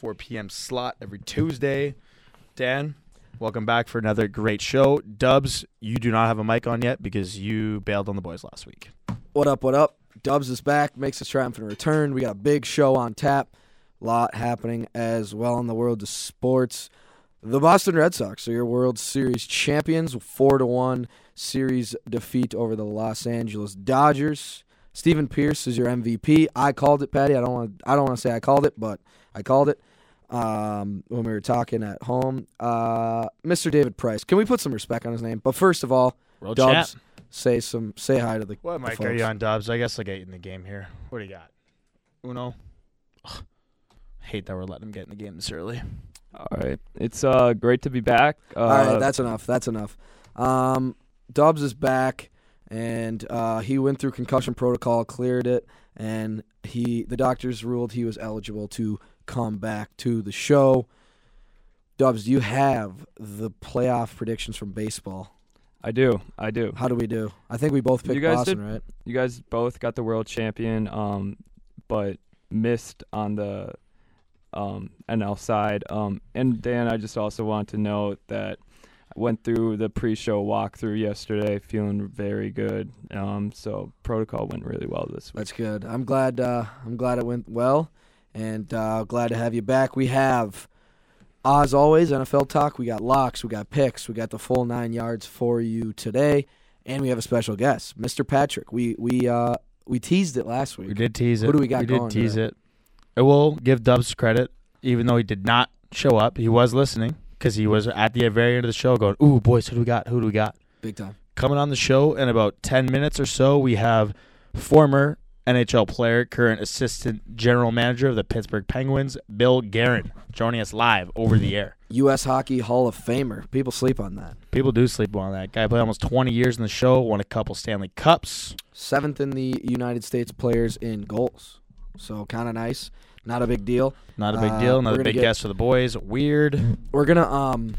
4 p.m. slot every Tuesday. Dan, welcome back for another great show. Dubs, you do not have a mic on yet because you bailed on the boys last week. What up, what up? Dubs is back, makes a triumphant return. We got a big show on tap. Lot happening as well in the world of sports. The Boston Red Sox are your World Series champions, 4 to 1 series defeat over the Los Angeles Dodgers. Stephen Pearce is your MVP. I called it, Patty. I don't want I don't want to say I called it, but I called it um, when we were talking at home. Uh, Mr. David Price. Can we put some respect on his name? But first of all, World Dubs, champ. say some say hi to the What the mic are you on, Dubs? I guess I'll get you in the game here. What do you got? Uno? Ugh. Hate that we're letting him get in the game this early. All right, it's uh great to be back. Uh, All right, that's enough. That's enough. Um, Dubs is back, and uh, he went through concussion protocol, cleared it, and he the doctors ruled he was eligible to come back to the show. Dubs, do you have the playoff predictions from baseball? I do, I do. How do we do? I think we both picked You guys Boston, right? You guys both got the world champion, um, but missed on the um NL side. Um, and Dan, I just also want to note that I went through the pre-show walkthrough yesterday, feeling very good. Um, so protocol went really well this week. That's good. I'm glad. Uh, I'm glad it went well, and uh, glad to have you back. We have, as always, NFL talk. We got locks. We got picks. We got the full nine yards for you today, and we have a special guest, Mr. Patrick. We we uh, we teased it last week. We did tease it. Who do we got We did tease today? it. I will give Dubs credit, even though he did not show up. He was listening because he was at the very end of the show going, "Ooh, boys, who do we got? Who do we got?" Big time. Coming on the show in about 10 minutes or so, we have former NHL player, current assistant general manager of the Pittsburgh Penguins, Bill Guerin, joining us live over the air. U.S. Hockey Hall of Famer. People sleep on that. People do sleep on that guy. Played almost 20 years in the show, won a couple Stanley Cups. Seventh in the United States players in goals. So kind of nice. Not a big deal. Not a big Uh, deal. Another big get- guest for the boys. Weird. We're gonna um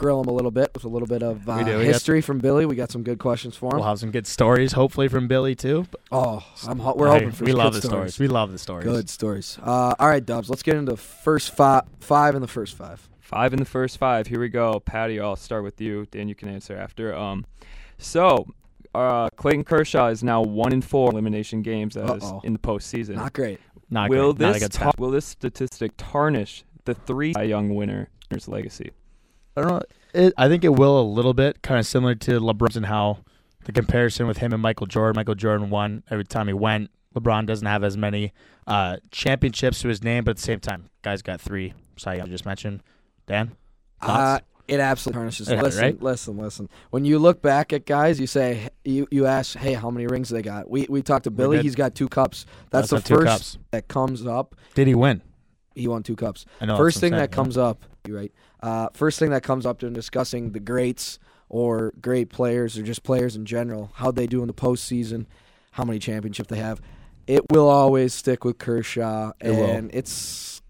grill him a little bit with a little bit of uh, We do. We got- history from Billy. We got some good questions for him. We'll have some good stories, hopefully, from Billy, too. But Oh, I'm ho- we're Hey, hoping for We good love the stories. stories. We love the stories. Good stories. Uh, all right, Dubs. Let's get into first five. Five in the first five. Five in the first five. Here we go. Patty, I'll start with you. Dan, you can answer after. Um, so uh, Clayton Kershaw is now one in four elimination games as in the postseason. Not great. Not will great. Not a this good tar- stat. will this statistic tarnish the three Cy Young winner's legacy? I don't know. It, I think it will a little bit, kind of similar to LeBron's and how the comparison with him and Michael Jordan. Michael Jordan won every time he went. LeBron doesn't have as many uh, championships to his name, but at the same time, guys got three. Sorry, I just mentioned. Dan, Uh, it absolutely tarnishes. It listen, right? listen, listen. When you look back at guys, you say you you ask, hey, how many rings they got? We we talked to Billy. He's got two cups. That's Does the first two first cups. that comes up. Did he win? He won two cups. I know. first thing I'm that saying, comes up, you're right. Uh, first thing that comes up in discussing the greats or great players or just players in general, how they do in the postseason, how many championships they have. It will always stick with Kershaw, It will. and it's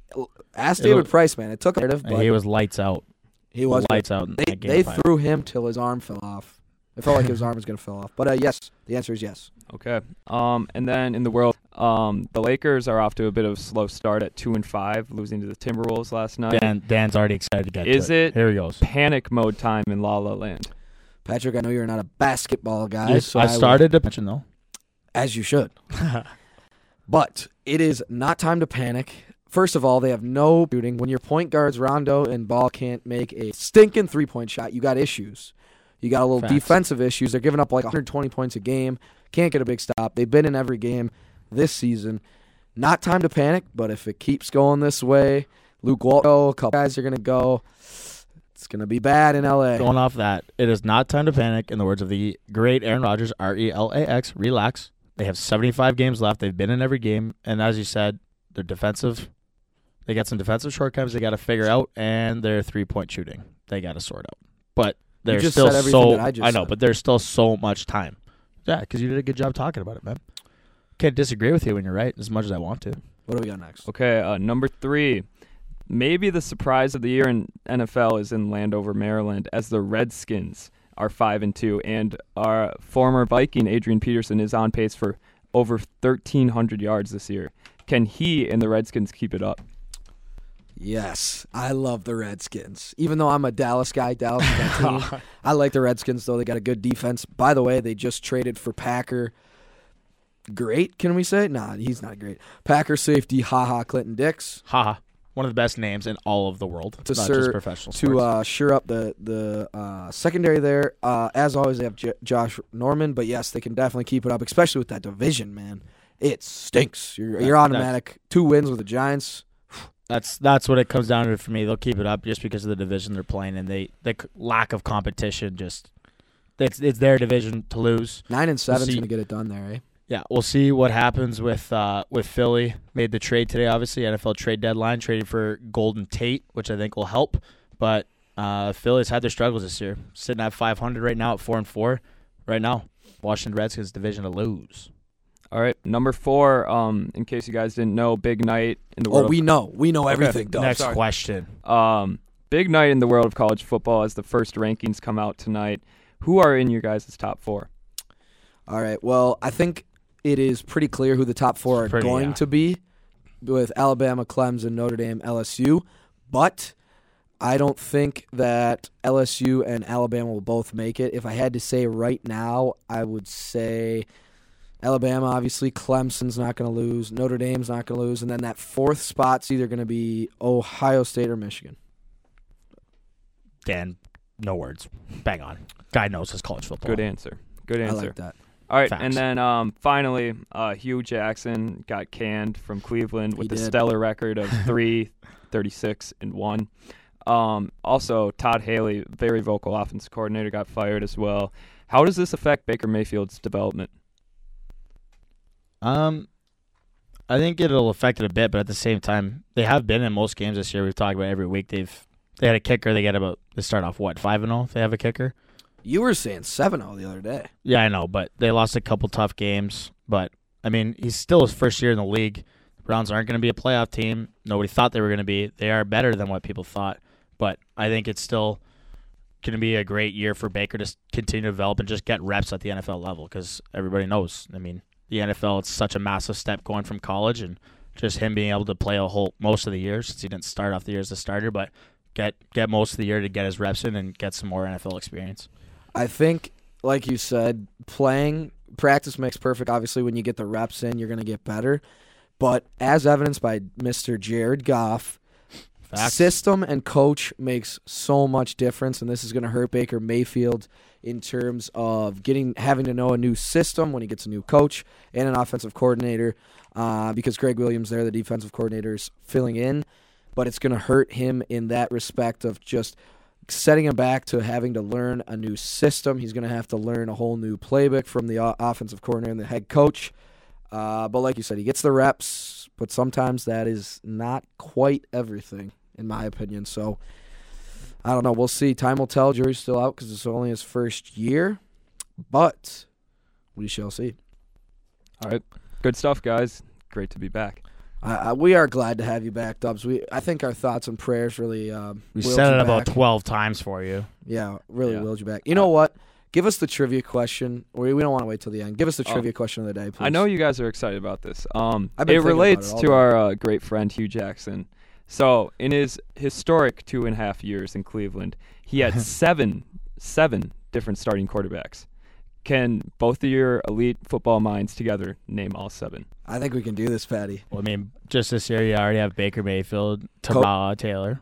ask It'll- David Price, man. It took a narrative, And but he was lights out. he was. lights out. In They that game they threw him till his arm fell off. It felt like his arm was gonna fall off. But uh, yes, the answer is yes. Okay. Um, and then in the world, um, the Lakers are off to a bit of a slow start at two and five, losing to the Timberwolves last night. Dan, Dan's already excited to get Is to it- Here he goes. Panic mode time in La La Land. Patrick, I know you're not a basketball guy, Yes, so I will- started to mention though. as you should. But it is not time to panic. First of all, they have no shooting. When your point guards Rondo and Ball can't make a stinking three point shot, you got issues. You got a little Facts. defensive issues. They're giving up like 120 points a game. Can't get a big stop. They've been in every game this season. Not time to panic, but if it keeps going this way, Luke Walton, a couple guys are going to go. It's going to be bad in LA. Going off that, it is not time to panic. In the words of the great Aaron Rodgers, R E L A X, relax. They have 75 games left. They've been in every game, and as you said, they're defensive. They got some defensive shortcomings they got to figure out, and their three point shooting they got to sort out. But there's just still said everything so that I just know, said. but there's still so much time. Yeah, because you did a good job talking about it, man. Can't disagree with you when you're right as much as I want to. What do we got next? Okay, uh, number three. Maybe the surprise of the year in NFL is in Landover, Maryland, as the Redskins are five and two, and our former Viking Adrian Peterson is on pace for over thirteen hundred yards this year. Can he and the Redskins keep it up? Yes, I love the Redskins. Even though I'm a Dallas guy, Dallas is my team. I like the Redskins though. They got a good defense. By the way, they just traded for Packer. Great, can we say? Nah, he's not great. Packer safety, haha, Clinton Dix Haha. One of the best names in all of the world. To not professional to uh, sure up the the uh, secondary there. Uh, as always, they have J- Josh Norman, but yes, they can definitely keep it up, especially with that division, man. It stinks. You're, That- you're automatic. Two wins with the Giants. That's that's what it comes down to for me. They'll keep it up just because of the division they're playing, and they the lack of competition. Just it's it's their division to lose. Nine and seven's see. going to get it done there, eh? Yeah, we'll see what happens with uh, with Philly. Made the trade today, obviously NFL trade deadline, traded for Golden Tate, which I think will help. But uh, Philly's had their struggles this year, sitting at 500 right now at four and four. Right now, Washington Redskins division to lose. All right, number four. Um, in case you guys didn't know, big night in the world. Oh, world. we know. We know everything, Dubs. Next sorry. question. of, um, big night in the world of college football as the first rankings come out tonight. Who are in your guys' top four? All right. Well, I think it is pretty clear who the top four are Pretty, going yeah. to be with Alabama, Clemson, Notre Dame, LSU. But I don't think that LSU and Alabama will both make it. If I had to say right now, I would say Alabama, obviously. Clemson's not going to lose. Notre Dame's not going to lose. And then that fourth spot's either going to be Ohio State or Michigan. Dan, no words. Bang on. Guy knows his college football. Good answer. Good answer. I like that. All right, Facts. and then um, finally, uh, Hue Jackson got canned from Cleveland with He a did. stellar record of three, thirty-six, and one. Um, also, Todd Haley, very vocal offense coordinator, got fired as well. How does this affect Baker Mayfield's development? Um, I think it'll affect it a bit, but at the same time, they have been in most games this year. We've talked about every week. They've they had a kicker. They get about they start off what five and zero. They have a kicker. You were saying 7 0 the other day. Yeah, I know, but they lost a couple tough games. But I mean, he's still his first year in the league. The Browns aren't going to be a playoff team. Nobody thought they were going to be. They are better than what people thought. But I think it's still going to be a great year for Baker to continue to develop and just get reps at the NFL level because everybody knows. I mean, the NFL it's such a massive step going from college and just him being able to play a whole most of the year since he didn't start off the year as a starter, but get get most of the year to get his reps in and get some more NFL experience. I think, like you said, playing practice makes perfect. Obviously, when you get the reps in, you're going to get better. But as evidenced by Mr. Jared Goff, System and coach makes so much difference, and this is going to hurt Baker Mayfield in terms of getting having to know a new system when he gets a new coach and an offensive coordinator. Uh, because Greg Williams, there, the defensive coordinator, is filling in, but it's going to hurt him in that respect of just setting him back to having to learn a new system. He's going to have to learn a whole new playbook from the offensive coordinator and the head coach. Uh, but like you said, he gets the reps, but sometimes that is not quite everything, in my opinion. So I don't know. We'll see. Time will tell. Jury's still out because it's only his first year, but we shall see. All right, good stuff, guys. Great to be back. Uh, we are glad to have you back, Dubs. We I think our thoughts and prayers really um, We willed said you it about back. twelve times for you. Yeah, really Yeah. willed you back. You know what? Give us the trivia question. We, we don't want to wait till the end. Give us the Oh. trivia question of the day, please. I know you guys are excited about this. Um, I've been it thinking about relates it to day. our uh, great friend Hue Jackson. So, in his historic two and a half years in Cleveland, he had seven, seven different starting quarterbacks. Can both of your elite football minds together name all seven? I think we can do this, Patty. Well, I mean, just this year you already have Baker Mayfield, Co- Taylor,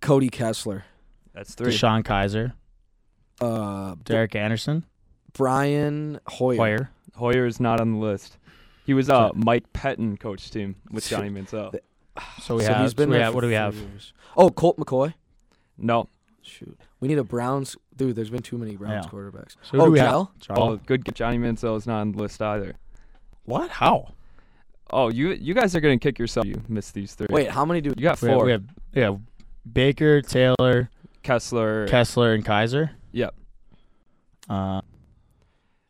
Cody Kessler, That's three. Deshaun Kizer, uh, Derek Anderson, Brian Hoyer. Hoyer. Hoyer is not on the list. He was uh, Mike Pettine coach team with Johnny Manziel. So we So have. he's been so we there have- what do we have? years. Oh, Colt McCoy. No. Shoot, we need a Browns dude. There's been too many Browns Yeah. quarterbacks. So oh, do we Gel? have? Oh, good. Johnny Manziel is not on the list either. What? How? Oh, you you guys are gonna kick yourself. You missed these three. Wait, how many do? you got We have, four. we have we have Baker, Taylor, Kessler. Kessler, and Kizer. Yep. Uh,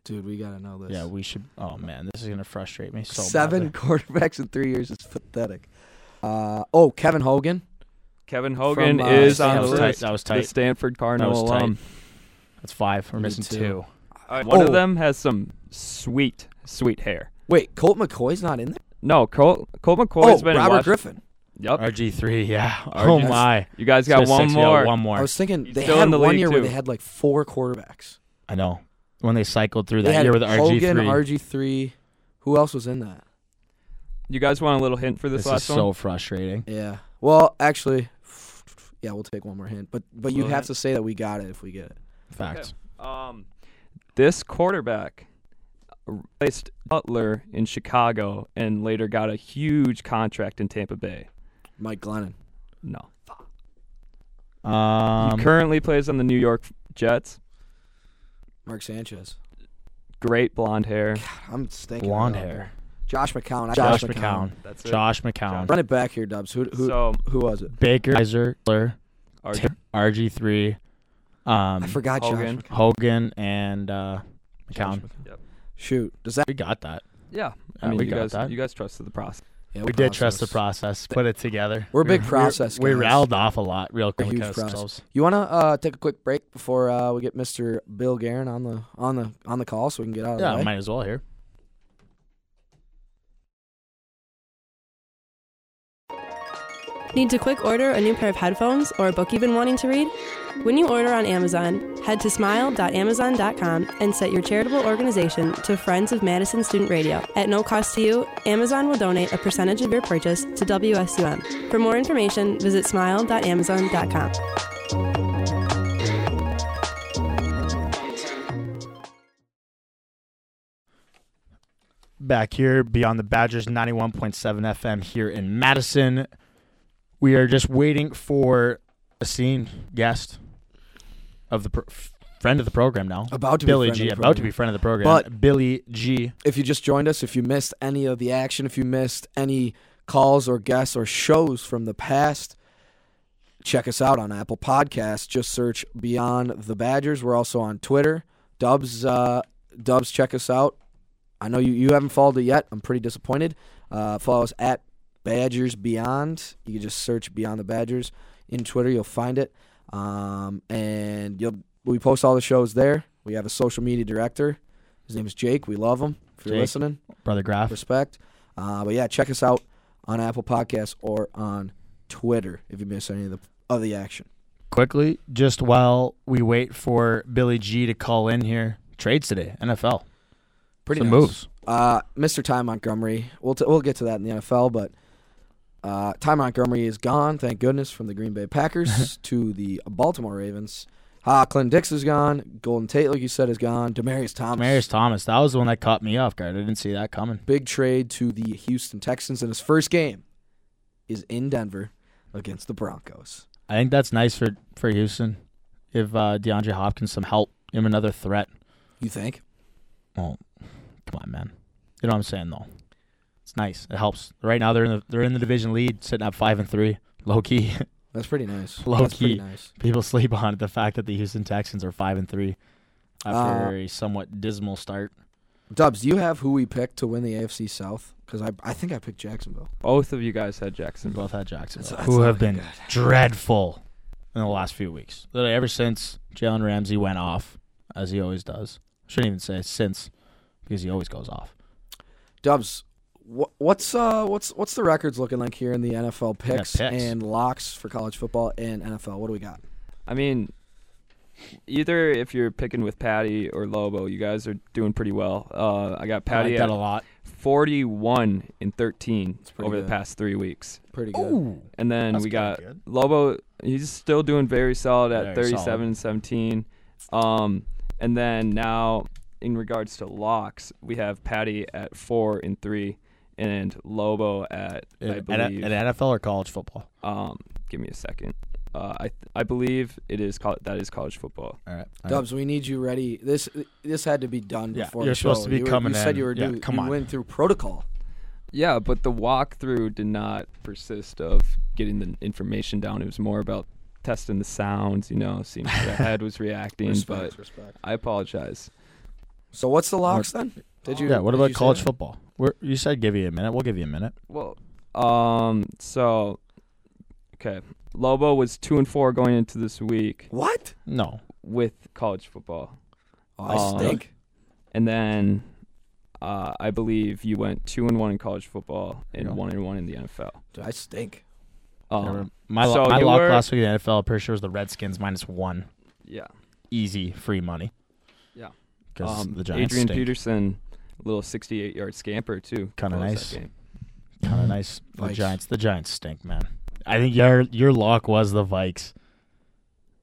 Dude, we gotta know this. yeah, we should. Oh man, this is gonna frustrate me so. seven badly. quarterbacks in three years is pathetic. Uh, oh, Kevin Hogan. Kevin Hogan From, uh, is That on the was Stanford. tight. list. That was The. Stanford Cardinal was tight. alum. That's five. We're Me missing too. two. One Oh. of them has some sweet, sweet hair. Wait, Colt McCoy's not in there. No, Colt, Colt McCoy's oh, been in Robert Wash- Griffin. Yep. RG three, yeah. RG Oh my. you guys got Instead one six, we got more. One more. I was thinking He's they still had in the one league, year where too. they had like four quarterbacks. I know. When they cycled through They that had year with RG Hogan, three. RG three. Who else was in that? You guys want a little hint for this, This is last so frustrating. Yeah. Well, actually, yeah, we'll take one more hint. But but you'd have hint? to say that we got it if we get it. Facts. Um, this quarterback replaced Cutler in Chicago and later got a huge contract in Tampa Bay. Mike Glennon. No. Um, he currently plays on the New York Jets. Mark Sanchez. Great blonde hair. God, I'm stinking. blonde it up. hair. Josh McCown. Josh, Josh McCown. That's it. Josh McCown. Run it back here, Dubs. Who who so who was it? Baker, Kizer, Butler, RG, RG three, um, I forgot Hogan. Josh. McCown. Hogan, and uh, McCown. Yep. Shoot, does that? We got that. yeah, I Yeah, mean we you got guys that. you guys trusted the process. Yeah, We did trust the process. Put it together. We're a big We- process We guys. rattled off a lot real quick. huge process. close. You want to uh, take a quick break before uh, we get Mr. Bill Guerin on the on the on the call, so we can get out of Yeah, the way. might as well here. Need to quick order a new pair of headphones or a book you've been wanting to read? When you order on Amazon, head to smile.amazon.com and set your charitable organization to Friends of Madison Student Radio. At no cost to you, Amazon will donate a percentage of your purchase to WSUM. For more information, visit smile.amazon.com. back here beyond the Badgers 91.7 FM here in Madison. We are just waiting for a scene guest of the pro- friend of the program now. About to Billy be friend G, of the about to be program. friend of the program. But- Billy G. If you just joined us, if you missed any of the action, if you missed any calls or guests or shows from the past, check us out on Apple Podcasts. Just search Beyond the Badgers. We're also on Twitter. Dubs, uh, Dubs, check us out. I know you, you haven't followed it yet. I'm pretty disappointed. Uh, follow us at Badgers Beyond. You can just search Beyond the Badgers in Twitter. You'll find it, um, and you'll we post all the shows there. We have a social media director. His name is Jake. We love him. If you're Jake. listening, Brother Graf. respect. Uh, but yeah, check us out on Apple Podcasts or on Twitter if you miss any of the of the action. Quickly, just while we wait for Billy G to call in here, trades today, NFL. Pretty Some nice. moves. Uh, Mr. Ty Montgomery. We'll t- we'll get to that in the NFL, but uh, Ty Montgomery is gone. Thank goodness from the Green Bay Packers to the Baltimore Ravens. Ah, Clint Dix is gone. Golden Tate, like you said, is gone. Demaryius Thomas. Marius Thomas. That was the one that caught me off guard. I didn't see that coming. Big trade to the Houston Texans, and his first game is in Denver against the Broncos. I think that's nice for, for Houston. Give uh, DeAndre Hopkins some help. Him another threat. You think? Well, come on, man. You know what I'm saying, though. It's nice. It helps. Right now, they're in the they're in the division lead, sitting at five and three. Low key, That's pretty nice. Low That's pretty key. nice. people sleep on it. The fact that the Houston Texans are five and three after Uh, a somewhat dismal start. Dubs, do you have who we picked to win the AFC South? Because I, I think I picked Jacksonville. Both of you guys had Jacksonville. both had Jacksonville, That's- who have been good. dreadful in the last few weeks. Literally, ever since Jalen Ramsey went off, as he always does. Shouldn't even say since, because he always goes off. Dubs, wh- what's uh what's what's the records looking like here in the NFL got picks, picks. and locks for college football and NFL? What do we got? I mean, either if you're picking with Patty or Lobo, you guys are doing pretty well. Uh, I got I like Patty that at a lot. 41 in 13 over good. the past three weeks, Pretty good. and then we got good. Lobo. He's still doing very solid at Very 37 solid. and 17. Um, and then now in regards to locks, we have Patty at four and three, and Lobo at I believe. at NFL or college football? um, give me a second. Uh, I I believe it is col- that is college football. All right. Dubs, we need you ready. This this had to be done Yeah, before you're the show. supposed to be you were- coming You said you were Yeah, due. come you on. went through protocol. Yeah, but the walkthrough did not persist of getting the information down. It was more about testing the sounds, you know, seeing if the head was reacting. but respect. I apologize. So what's the locks then? Did you? Yeah. What about you say college that? football? We're, you said give you a minute. We'll give you a minute. Well, um, so okay, Lobo was two and four going into this week What? No. with college football, Oh, I Uh, stink. and then uh, I believe you went two and one in college football and Yeah. one and one in the NFL. Dude, I stink. Um, my so my you lock were- last week in the NFL, i pretty sure was the Redskins minus one. yeah. Easy free money. Yeah. because Um, the Giants Adrian stink. Peterson, little 68 yard scamper too. Kinda nice. game. kind of mm-hmm. nice. The Vikes. Giants, the Giants stink, man. I think your your lock was the Vikes.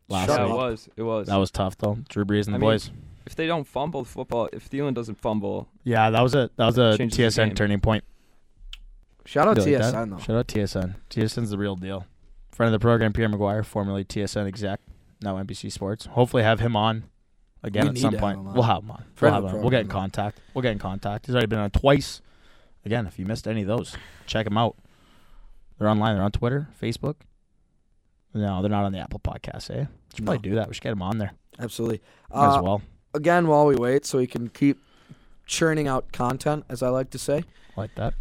Last Shut yeah, it up. was. It was. That was tough though. Drew Brees and the I mean, boys. if they don't fumble the football, if Thielen doesn't fumble, Yeah, that was a that was a Changes the TSN turning point. Shout out You like that? TSN though. Shout out TSN. TSN's the real deal. Friend of the program, Pierre McGuire, formerly TSN exec, now NBC Sports. Hopefully, have him on again at some point. We'll have him on. Friend we'll, have him on. we'll get in contact. We'll get in contact. He's already been on twice. Again, if you missed any of those, check him out. They're online. They're on Twitter, Facebook. No, they're not on the Apple Podcast. Eh? We Should No. probably do that. We should get them on there Absolutely. as Uh, well. Again, while we wait, so we can keep churning out content, as I like to say. Like that.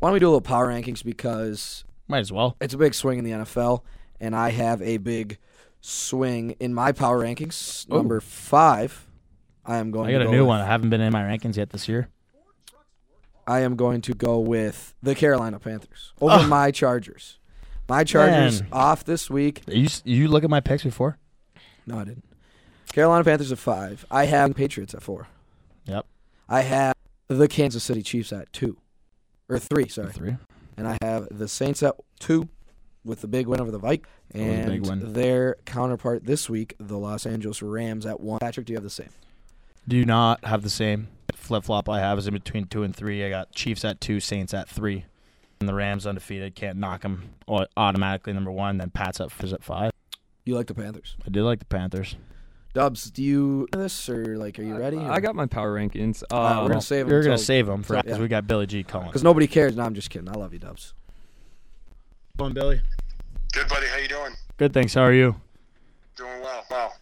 Why don't we do a little power rankings because Might as well. it's a big swing in the NFL, and I have a big swing in my power rankings. Ooh. Number five, I am going. I got to a go new with- one. I haven't been in my rankings yet this year. I am going to go with the Carolina Panthers over Ugh. my Chargers. My Chargers Man. off this week. You you look at my picks before? No, I didn't. Carolina Panthers at five. I have Patriots at four. Yep. I have the Kansas City Chiefs at two, or three. Sorry. Three. and I have the Saints at two with the big win over the Vike, That was a and big win. their counterpart this week, the Los Angeles Rams at one. Patrick, do you have the same? Do not have the same flip flop I have is in between two and three. I got Chiefs at two, Saints at three, and the Rams undefeated. Can't knock them automatically number one. Then Pats up is at five. You like the Panthers? I do like the Panthers. Dubs, do you this or like are you ready? I got my power rankings. All right, we're Um, gonna save You're them gonna save them for Yeah. because we got Billy G calling. because nobody cares. No, I'm just kidding. I love you, Dubs. Come Billy. Good, buddy. How you doing? Good, thanks. How are you? Doing well. Wow.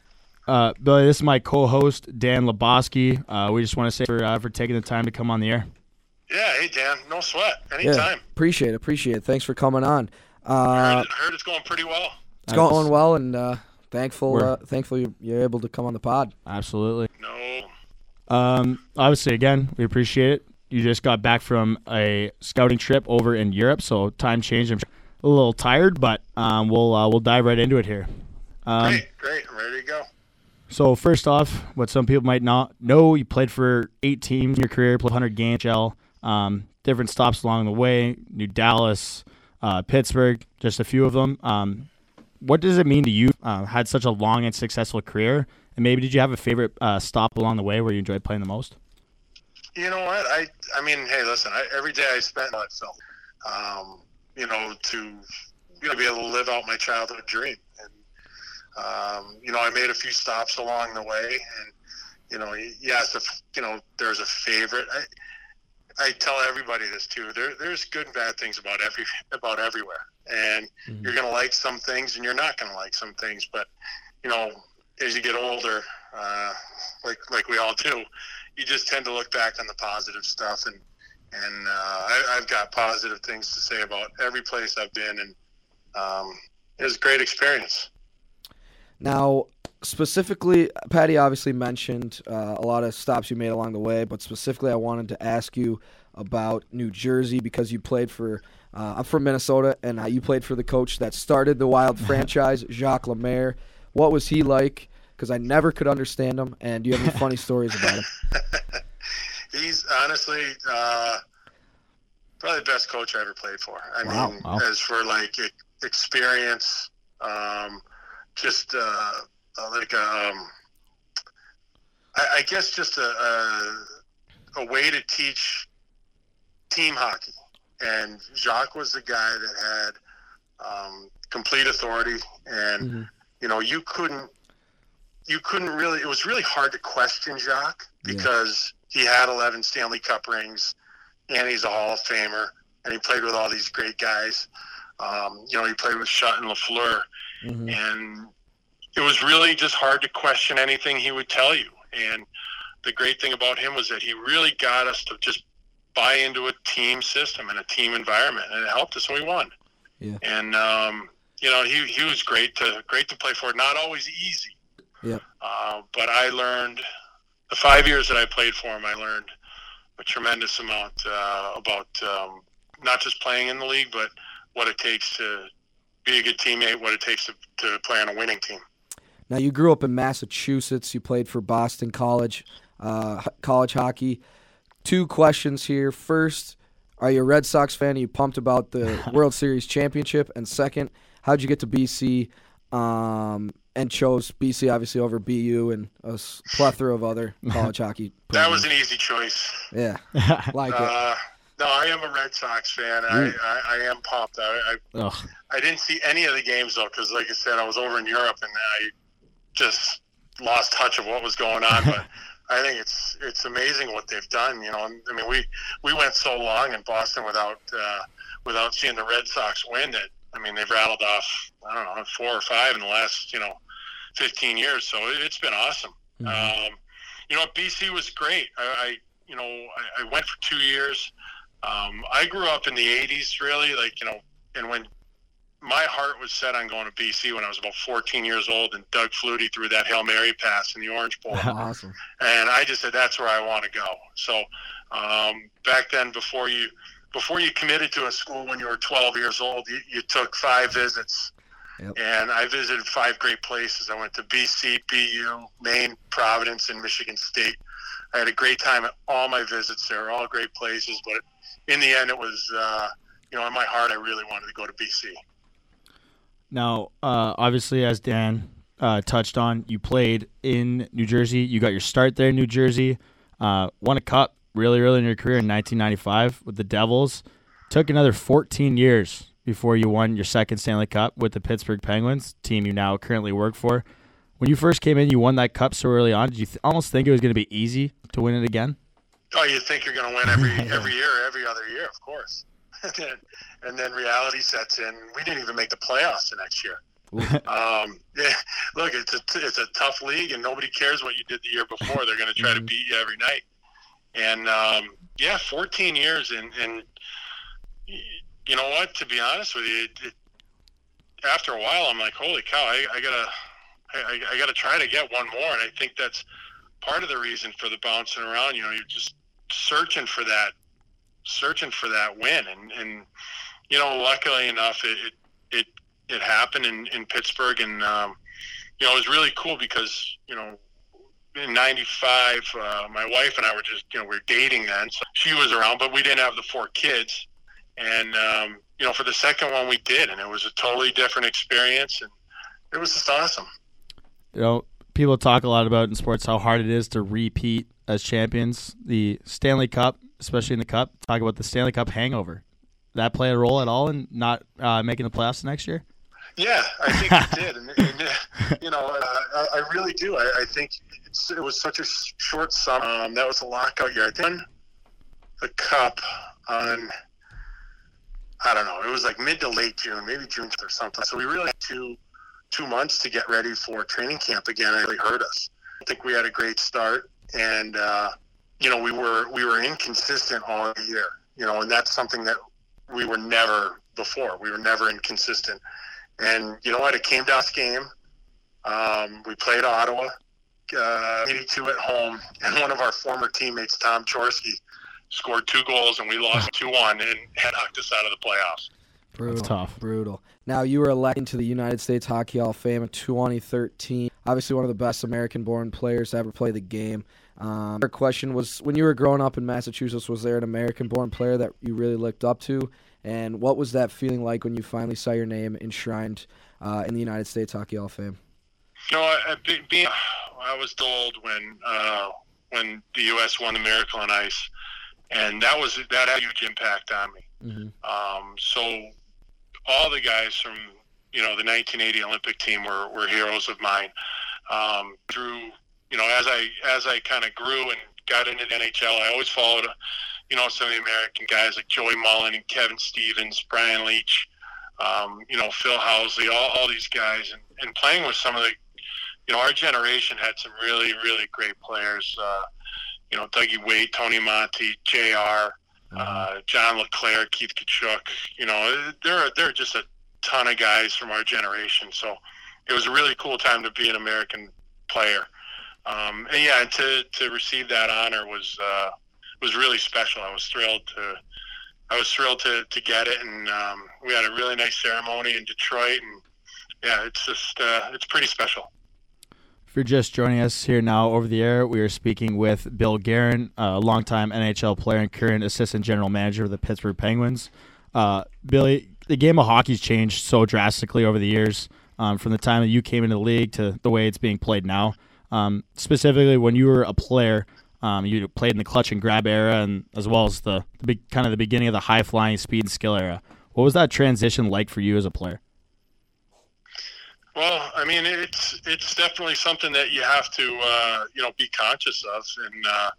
Uh, Billy, this is my co-host Dan Laboski. Uh, we just want to say for uh, for taking the time to come on the air. Yeah. Hey, Dan. No sweat. Yeah, Anytime. appreciate it. Appreciate it. Thanks for coming on. Uh, heard, heard it's going pretty well. it's going well, and uh, thankful. We're- Uh, thankful you- you're able to come on the pod. Absolutely. No. Um, obviously, again, we appreciate it. You just got back from a scouting trip over in Europe, so time change. I'm a little tired, but um, we'll uh, we'll dive right into it here. Um, great. Great. I'm ready to go. so first off, what some people might not know, you played for eight teams in your career, played 100 games, um, different stops along the way, New Dallas, uh, Pittsburgh, just a few of them. Um, what does it mean to you? Uh, had such a long and successful career, and maybe did you have a favorite uh, stop along the way where you enjoyed playing the most? You know what? I I mean, hey, listen. I, every day I spent I felt, um, you know, to you know be able to live out my childhood dream, and um, you know, I made a few stops along the way, and you know, yes, if you know, there's a favorite. I I tell everybody this too. There there's good and bad things about every about everywhere, and Mhm. you're gonna like some things, and you're not gonna like some things. But you know, as you get older, uh, like like we all do, you just tend to look back on the positive stuff and and uh, I, I've got positive things to say about every place I've been and um, it was a great experience. Now, specifically, Patty obviously mentioned uh, a lot of stops you made along the way, but specifically, I wanted to ask you about New Jersey because you played for. Uh, I'm from Minnesota, and uh, you played for the coach that started the Wild franchise, Jacques Lemaire. What was he like? Because I never could understand him. And do you have any funny stories about him? He's honestly uh, probably the best coach I ever played for. I Wow. mean, Wow. as for like experience, um, just uh, uh, like um, I, I guess just a, a a way to teach team hockey. And Jacques was the guy that had um, complete authority, and Mhm. you know you couldn't you couldn't really. It was really hard to question Jacques Yeah. He had 11 Stanley Cup rings, and he's a Hall of Famer, and he played with all these great guys. Um, you know, he played with Shutt and Lafleur, Mhm. and it was really just hard to question anything he would tell you. And the great thing about him was that he really got us to just buy into a team system and a team environment, and it helped us, and we won. Yeah. And um, you know, he he was great to great to play for. Not always easy. Yeah. Uh, but I learned the five years that I played for him. I learned a tremendous amount uh, about um, not just playing in the league, but what it takes to be a good teammate, what it takes to, to play on a winning team. Now, you grew up in Massachusetts. You played for Boston College, uh, college hockey. Two questions here. First, are you a Red Sox fan? Are you pumped about the World Series championship? And second, how'd you get to BC um, and chose BC obviously over BU and a plethora of other college hockey? That was an easy choice. Yeah, like uh, it. No, I am a Red Sox fan. Mm. I, I, I, am pumped. I, I, I, didn't see any of the games though, because like I said, I was over in Europe and I just lost touch of what was going on. But I think it's it's amazing what they've done. You know, I mean, we we went so long in Boston without uh, without seeing the Red Sox win that I mean they've rattled off I don't know four or five in the last you know 15 years. So it, has been awesome. Mm-hmm. Um, you know, BC was great. I, I you know I, I, went for two years. Um, I grew up in the 80s, really, like you know, and when my heart was set on going to BC when I was about 14 years old, and Doug Flutie threw that Hail Mary pass in the Orange Bowl. awesome. And I just said, that's where I want to go. So um, back then, before you before you committed to a school when you were 12 years old, you, you took five visits. Yep. And I visited five great places. I went to BC, BU, Maine, Providence, and Michigan State. I had a great time at all my visits there, all great places. But in the end, it was, uh, you know, in my heart, I really wanted to go to BC. Now, uh, obviously, as Dan uh, touched on, you played in New Jersey. You got your start there in New Jersey. Uh, won a cup really early in your career in 1995 with the Devils. Took another 14 years before you won your second Stanley Cup with the Pittsburgh Penguins, team you now currently work for. When you first came in, you won that cup so early on. Did you th- almost think it was going to be easy to win it again? Oh, you think you're going to win every every year, every other year, of course. and then reality sets in. We didn't even make the playoffs the next year. um, yeah, look, it's a it's a tough league, and nobody cares what you did the year before. They're going to try to mm-hmm. beat you every night. And um, yeah, 14 years, and and you know what? To be honest with you, it, it, after a while, I'm like, holy cow, I, I gotta I, I gotta try to get one more, and I think that's part of the reason for the bouncing around. You know, you're just searching for that searching for that win, and and you know, luckily enough, it it it, it happened in in Pittsburgh, and um, you know, it was really cool because you know. In '95, uh, my wife and I were just, you know, we were dating then. So she was around, but we didn't have the four kids. And um, you know, for the second one, we did, and it was a totally different experience, and it was just awesome. You know, people talk a lot about in sports how hard it is to repeat as champions. The Stanley Cup especially in the Cup. Talk about the Stanley Cup hangover. That play a role at all in not uh, making the playoffs next year? Yeah, I think it did, and, and you know, uh, I, I, really do. I, I think it was such a short summer. Um, that was a lockout year. I think the Cup on I don't know. It was like mid to late June, maybe June or something. So we really had two two months to get ready for training camp again. It really hurt us. I think we had a great start, and uh, you know, we were we were inconsistent all year. You know, and that's something that we were never before. We were never inconsistent. And you know what? It came down to game. Um, we played Ottawa, uh, 82 at home, and one of our former teammates, Tom Chorske, scored two goals, and we lost 2 1 and had knocked us out of the playoffs. Brutal. That's tough. Brutal. Now, you were elected to the United States Hockey Hall of Fame in 2013. Obviously, one of the best American born players to ever play the game. Um, our question was when you were growing up in Massachusetts, was there an American born player that you really looked up to? And what was that feeling like when you finally saw your name enshrined uh, in the United States Hockey Hall of Fame? You know, I, being, I was told when uh, when the U.S. won the Miracle on Ice, and that was that had a huge impact on me. Mm-hmm. Um, so all the guys from you know the 1980 Olympic team were, were heroes of mine. Um, through you know, as I as I kind of grew and got into the NHL, I always followed, you know, some of the American guys like Joey Mullen and Kevin Stevens, Brian Leetch, um, you know, Phil Housley, all, all these guys, and, and playing with some of the, you know, our generation had some really really great players. Uh, you know, Dougie Weight, Tony Monty, Jr. Uh, mm-hmm. John LeClair, Keith Tkachuk. You know, there are there are just a ton of guys from our generation. So it was a really cool time to be an American player. Um, and yeah, to to receive that honor was uh, was really special. I was thrilled to I was thrilled to, to get it, and um, we had a really nice ceremony in Detroit, and yeah, it's just uh, it's pretty special. If you're just joining us here now over the air, we are speaking with Bill Guerin, a longtime NHL player and current assistant general manager of the Pittsburgh Penguins. Uh, Billy, the game of hockey's changed so drastically over the years, um, from the time that you came into the league to the way it's being played now. Um, specifically, when you were a player, um, you played in the clutch and grab era, and as well as the, the big, kind of the beginning of the high flying speed and skill era. What was that transition like for you as a player? Well, I mean, it's it's definitely something that you have to uh, you know be conscious of and uh,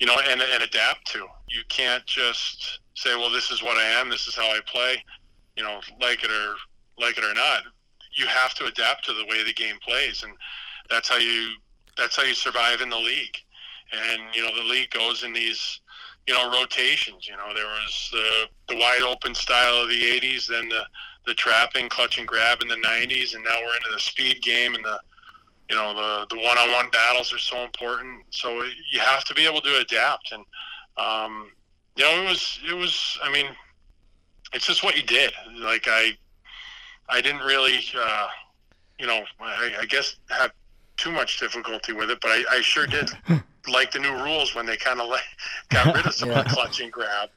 you know and, and adapt to. You can't just say, well, this is what I am, this is how I play, you know, like it or like it or not. You have to adapt to the way the game plays, and that's how you that's how you survive in the league and you know the league goes in these you know rotations. You know there was the the wide open style of the '80s, then the the trapping, clutch and grab in the '90s, and now we're into the speed game and the you know the the one-on-one battles are so important. So you have to be able to adapt, and um, you know it was it was. I mean, it's just what you did. Like I I didn't really. Uh, you know, I, I guess have too much difficulty with it, but I, I sure did like the new rules when they kind of like got rid of some yeah. of the clutch and grab.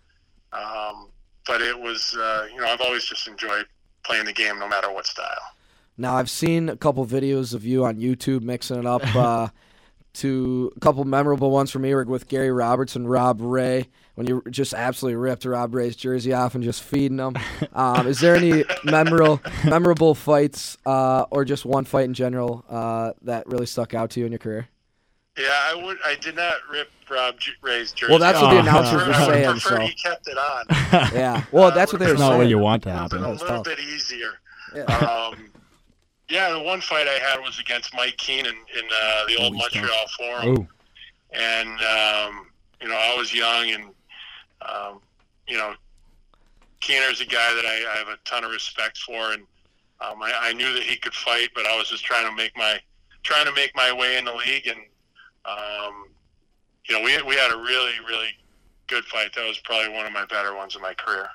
Um, but it was, uh, you know, I've always just enjoyed playing the game no matter what style. Now I've seen a couple videos of you on YouTube mixing it up. Uh, to a couple memorable ones from me were with Gary Roberts and Rob Ray when you just absolutely ripped Rob Ray's jersey off and just feeding him. Um, is there any memorable memorable fights uh, or just one fight in general uh, that really stuck out to you in your career? Yeah, I would. I did not rip Rob Ray's jersey. Well, that's what the announcers were saying. I so he kept it on. yeah. Well, that's what they were saying. Not what you want to happen. A little bit easier. Yeah. Um, yeah, the one fight I had was against Mike Keenan in uh, the old Montreal Forum, Ooh. and um, you know I was young, and um, you know Keener's a guy that I, I, have a ton of respect for, and um, I, I, knew that he could fight, but I was just trying to make my trying to make my way in the league, and um, you know we we had a really really good fight. That was probably one of my better ones in my career.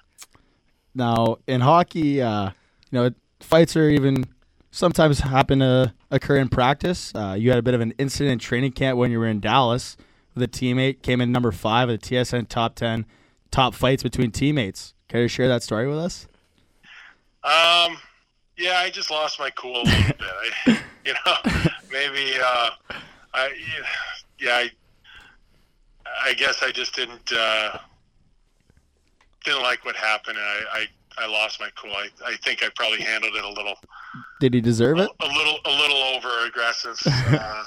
Now in hockey, uh, you know fights are even sometimes happen to occur in practice. Uh, you had a bit of an incident in training camp when you were in Dallas with a teammate, came in number five of the TSN top 10 top fights between teammates. Can you share that story with us? Um, yeah, I just lost my cool a little bit. I, you know, maybe, uh, I, yeah, I, I guess I just didn't, uh, didn't like what happened. And I, I I lost my cool. I, I think I probably handled it a little. Did he deserve it? A, a little, a little over aggressive. Uh,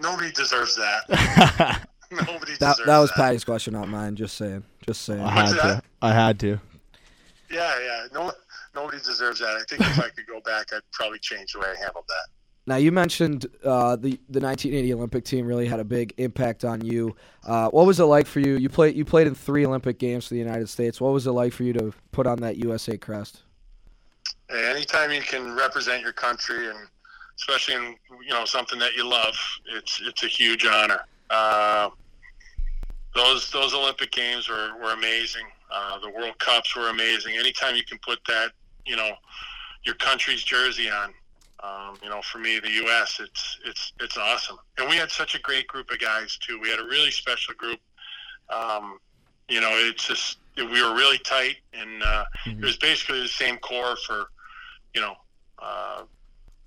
nobody deserves that. nobody that, deserves that was that. Patty's question, not mine. Just saying. Just saying. I had to. I had to. Yeah, yeah. No, nobody deserves that. I think if I could go back, I'd probably change the way I handled that. Now you mentioned uh, the the 1980 Olympic team really had a big impact on you. Uh, what was it like for you? You played you played in three Olympic games for the United States. What was it like for you to put on that USA crest? Anytime you can represent your country and especially in you know something that you love, it's it's a huge honor. Uh, those those Olympic games were, were amazing. Uh, the World Cups were amazing. Anytime you can put that you know your country's jersey on um, you know, for me, the U.S., it's it's it's awesome, and we had such a great group of guys too. We had a really special group. Um, you know, it's just we were really tight, and uh, mm-hmm. it was basically the same core for, you know, uh,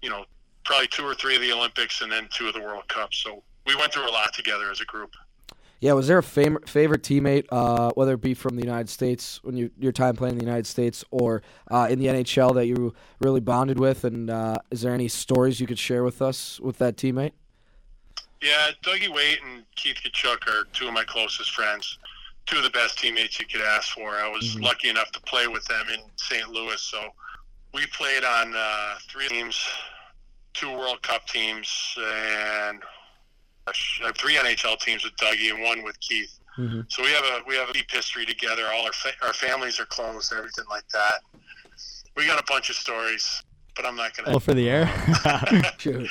you know, probably two or three of the Olympics, and then two of the World Cups. So we went through a lot together as a group. Yeah, was there a fam- favorite teammate, uh, whether it be from the United States when you your time playing in the United States or uh, in the NHL that you really bonded with? And uh, is there any stories you could share with us with that teammate? Yeah, Dougie Weight and Keith Tkachuk are two of my closest friends. Two of the best teammates you could ask for. I was mm-hmm. lucky enough to play with them in St. Louis, so we played on uh, three teams, two World Cup teams, and I have three NHL teams with Dougie and one with Keith. Mm-hmm. So we have a we have a deep history together. All our fa- our families are close, everything like that. We got a bunch of stories, but I'm not gonna. Well, for the air.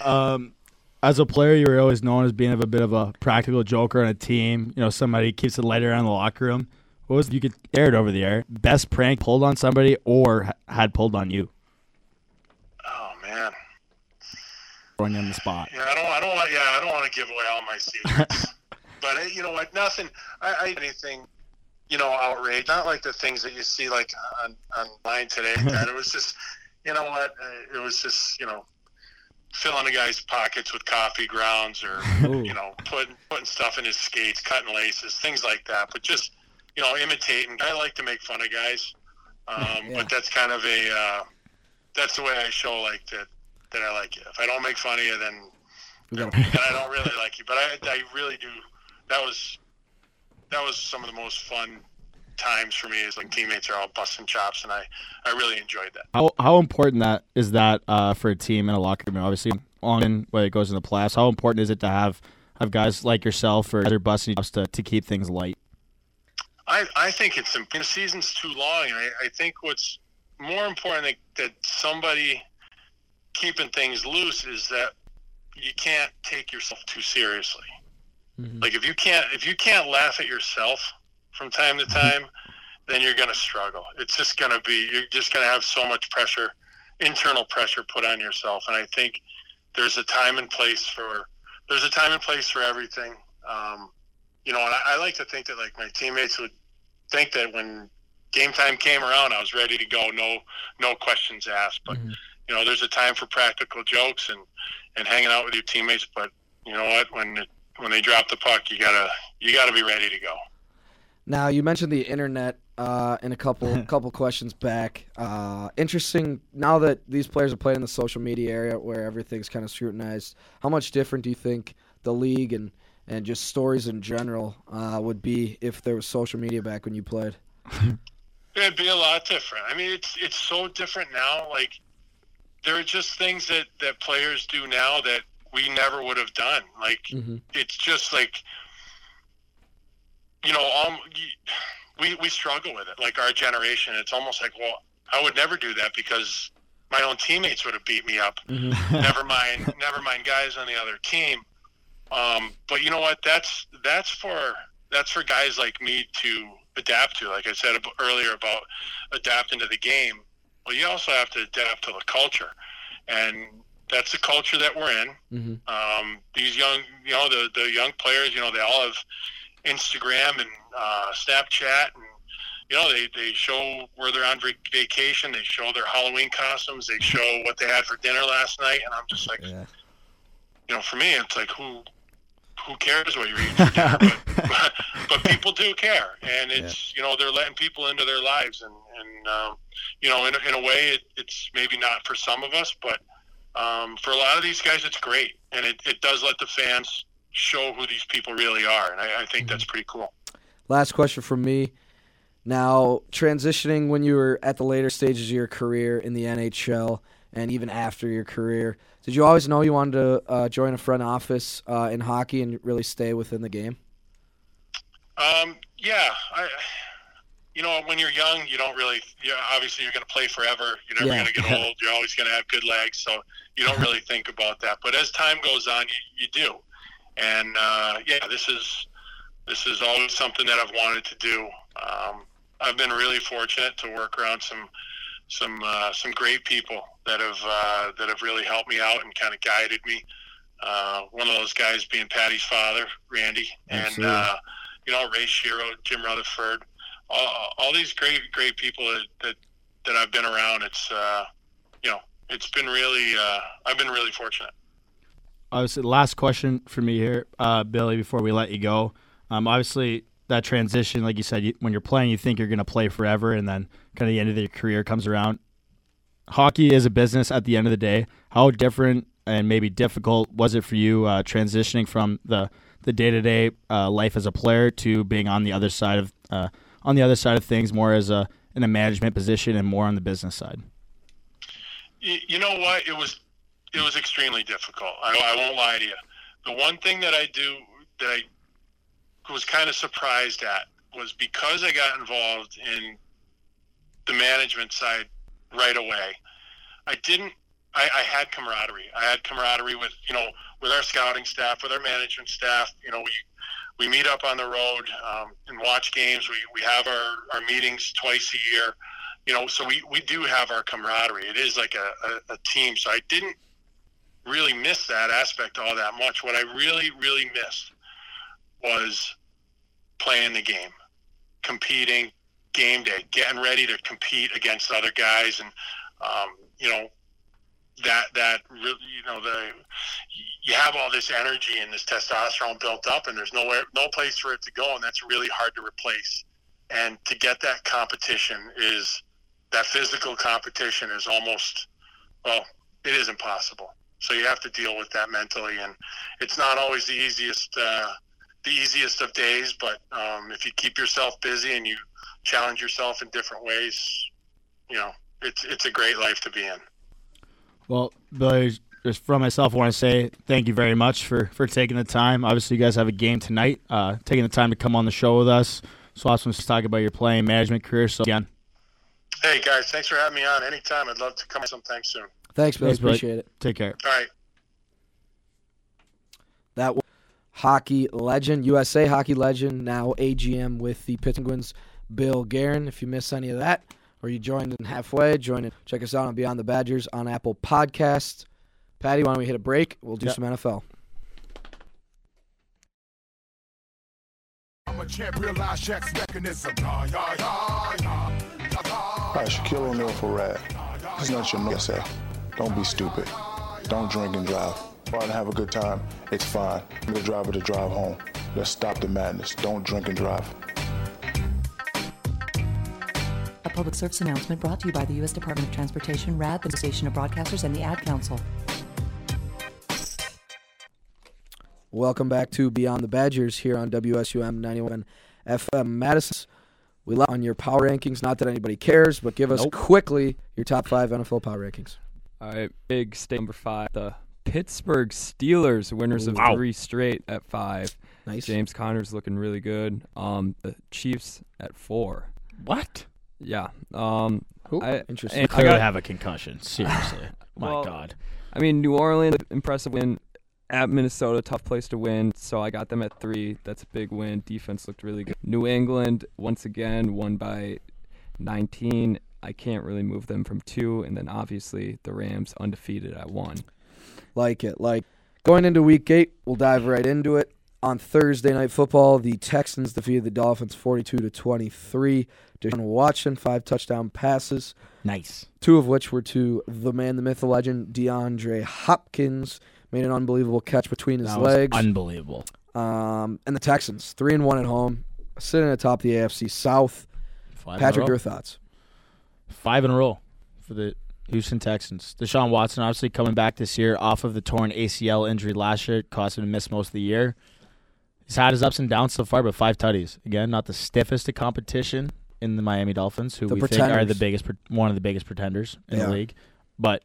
um, as a player, you were always known as being a bit of a practical joker on a team. You know, somebody keeps it lighter around the locker room. What was you could air it over the air? Best prank pulled on somebody or had pulled on you? Oh man. Throwing you on the spot. Yeah, I don't. I don't want. Yeah, I don't want to give away all my secrets. but you know what? Nothing. I, I anything. You know, outrage. Not like the things that you see like on online today. That it was just. You know what? It was just. You know, filling a guy's pockets with coffee grounds, or Ooh. you know, putting putting stuff in his skates, cutting laces, things like that. But just you know, imitating. I like to make fun of guys. Um, Yeah. But that's kind of a. Uh, that's the way I show like that. That I like you. If I don't make fun of you, then We got and I don't really like you, but I, I really do. That was that was some of the most fun times for me. Is like teammates are all busting chops, and I I really enjoyed that. How how important that is that uh, for a team in a locker room? Obviously, on when it goes in the playoffs, how important is it to have have guys like yourself or other busting chops to, to keep things light? I I think it's imp- the season's too long, and I, I think what's more important that, that somebody keeping things loose is that you can't take yourself too seriously. Mhm. Like if you can't if you can't laugh at yourself from time to time, then you're going to struggle. It's just going to be you're just going to have so much pressure, internal pressure put on yourself. And I think there's a time and place for there's a time and place for everything. Um, you know, and I, I like to think that like my teammates would think that when game time came around, I was ready to go. No, no questions asked. But Mhm. You know, there's a time for practical jokes and and hanging out with your teammates. But you know what? When it, when they drop the puck, you gotta you gotta be ready to go. Now you mentioned the internet uh, in a couple couple questions back. Uh, interesting. Now that these players are playing in the social media area where everything's kind of scrutinized, how much different do you think the league and and just stories in general uh, would be if there was social media back when you played? It'd be a lot different. I mean, it's it's so different now. Like there are just things that that players do now that we never would have done. Like Mm-hmm. it's just like you know, um, we we struggle with it. Like our generation, it's almost like, well, I would never do that because my own teammates would have beat me up. Mm-hmm. never mind, never mind guys on the other team. Um, but you know what? That's that's for that's for guys like me to adapt to. Like I said earlier about adapting to the game. Well, you also have to adapt to the culture, and that's the culture that we're in. Mm-hmm. Um, these young, you know, the the young players, you know, they all have Instagram and uh, Snapchat, and you know, they they show where they're on vacation. They show their Halloween costumes. They show what they had for dinner last night, and I'm just like, Yeah. you know, for me, it's like who who cares what you're eating for dinner? but, but, but people do care, and it's you know they're letting people into their lives, and and um, you know in, a- in a way it, it's maybe not for some of us, but um, for a lot of these guys it's great, and it, it does let the fans show who these people really are, and I, I think that's pretty cool. Last question from me. Now, transitioning when you were at the later stages of your career in the NHL and even after your career, did you always know you wanted to uh, join a front office uh, in hockey and really stay within the game? Um, yeah, I, you know, when you're young, you don't really. Yeah, obviously, you're going to play forever. You're never Yeah. going to get old. You're always going to have good legs, so you don't really think about that. But as time goes on, you, you do. And uh, yeah, this is this is always something that I've wanted to do. Um, I've been really fortunate to work around some some uh, some great people that have uh, that have really helped me out and kind of guided me. Uh, one of those guys being Patty's father, Randy, and Absolutely. uh, you know Ray Shero, Jim Rutherford, all, all these great great people that, that that I've been around. It's uh, you know it's been really uh, I've been really fortunate. Obviously, last question for me here, uh, Billy, before we let you go. Um, obviously, that transition, like you said, you, when you're playing, you think you're going to play forever, and then kind of the end of their career comes around. Hockey is a business at the end of the day. How different and maybe difficult was it for you uh, transitioning from the the day to day life as a player to being on the other side of uh, on the other side of things, more as a in a management position and more on the business side? You, know what? It was it was extremely difficult. I, I won't lie to you. The one thing that I do that I was kind of surprised at was because I got involved in the management side right away. I didn't. I, I had camaraderie. I had camaraderie with you know with our scouting staff, with our management staff. You know, we we meet up on the road um, and watch games. We we have our, our meetings twice a year. You know, so we, we do have our camaraderie. It is like a, a, a team. So I didn't really miss that aspect all that much. What I really, really missed was playing the game, competing, game day, getting ready to compete against other guys, and um, you know that that really, you know the you have all this energy and this testosterone built up, and there's nowhere, no place for it to go, and that's really hard to replace. And to get that competition is that physical competition is almost well, it is impossible. So you have to deal with that mentally, and it's not always the easiest uh, the easiest of days. But um, if you keep yourself busy and you challenge yourself in different ways, you know, it's it's a great life to be in. Well, Billy, just from myself, I want to say thank you very much for for taking the time. Obviously, you guys have a game tonight. Uh, taking the time to come on the show with us. So awesome to talk about your playing management career. So again, hey guys, thanks for having me on. Anytime, I'd love to come sometime soon. Thanks, Billy. Thanks, Billy. Appreciate it. take care. All right. That was hockey legend, USA hockey legend, now AGM with the Penguins, Bill Guerin. If you missed any of that, or you joined in halfway, join in. Check us out on Beyond the Badgers on Apple Podcasts. Patty, why don't we hit a break? We'll do Yep. some NFL. I'm a champ, realize Shaq's mechanism. Yeah, yeah, yeah, yeah. All right, Shaquille O'Neal for Rad. It's not your no say. Don't be stupid. Don't drink and drive. Go out have a good time. It's fine. I'm the driver to drive home. Let's stop the madness. Don't drink and drive. Public service announcement brought to you by the U.S. Department of Transportation, RAD, the Association of Broadcasters, and the Ad Council. Welcome back to Beyond the Badgers here on WSUM 91 FM Madison. We love on your power rankings. Not that anybody cares, but give us Nope. quickly your top five NFL power rankings. All right, big state number five. The Pittsburgh Steelers, winners of Wow. three straight at five. Nice. James Conner's looking really good. Um, the Chiefs at four. What? Yeah. Um, Who? I, Interesting. and I Clearly got- have a concussion. Seriously. My Well, God. I mean, New Orleans, impressive win at Minnesota, tough place to win. So I got them at three. That's a big win. Defense looked really good. New England, once again, won by 19. I can't really move them from two. And then obviously the Rams undefeated at one. Like it. Like going into week eight, we'll dive right into it. On Thursday night football, the Texans defeated the Dolphins 42 to 23. Deshaun Watson, five touchdown passes, Nice. two of which were to the man, the myth, the legend, DeAndre Hopkins. Made an unbelievable catch between his That legs. unbelievable. um, and the Texans, three and one at home, sitting atop the AFC South. Five Patrick, in a row. your thoughts? Five in a row for the Houston Texans. Deshaun Watson obviously coming back this year off of the torn ACL injury last year, caused him to miss most of the year. He's had his ups and downs so far, but five tutties. Again, not the stiffest of competition in the Miami Dolphins, who The we think are the biggest, one of the biggest pretenders in Yeah. the league. But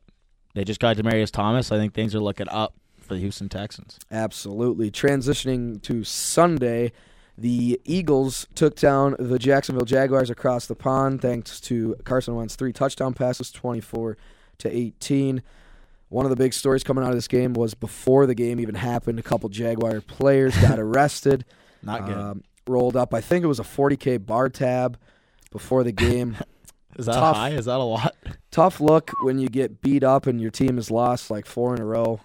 they just got Demaryius Thomas. I think things are looking up for the Houston Texans. Absolutely. Transitioning to Sunday, the Eagles took down the Jacksonville Jaguars across the pond thanks to Carson Wentz three touchdown passes, 24 to 18. One of the big stories coming out of this game was before the game even happened, a couple Jaguar players got arrested, Not good. um, rolled up. I think it was a 40k bar tab before the game. Is that tough. high? Is that a lot? Tough look when you get beat up and your team has lost like four in a row.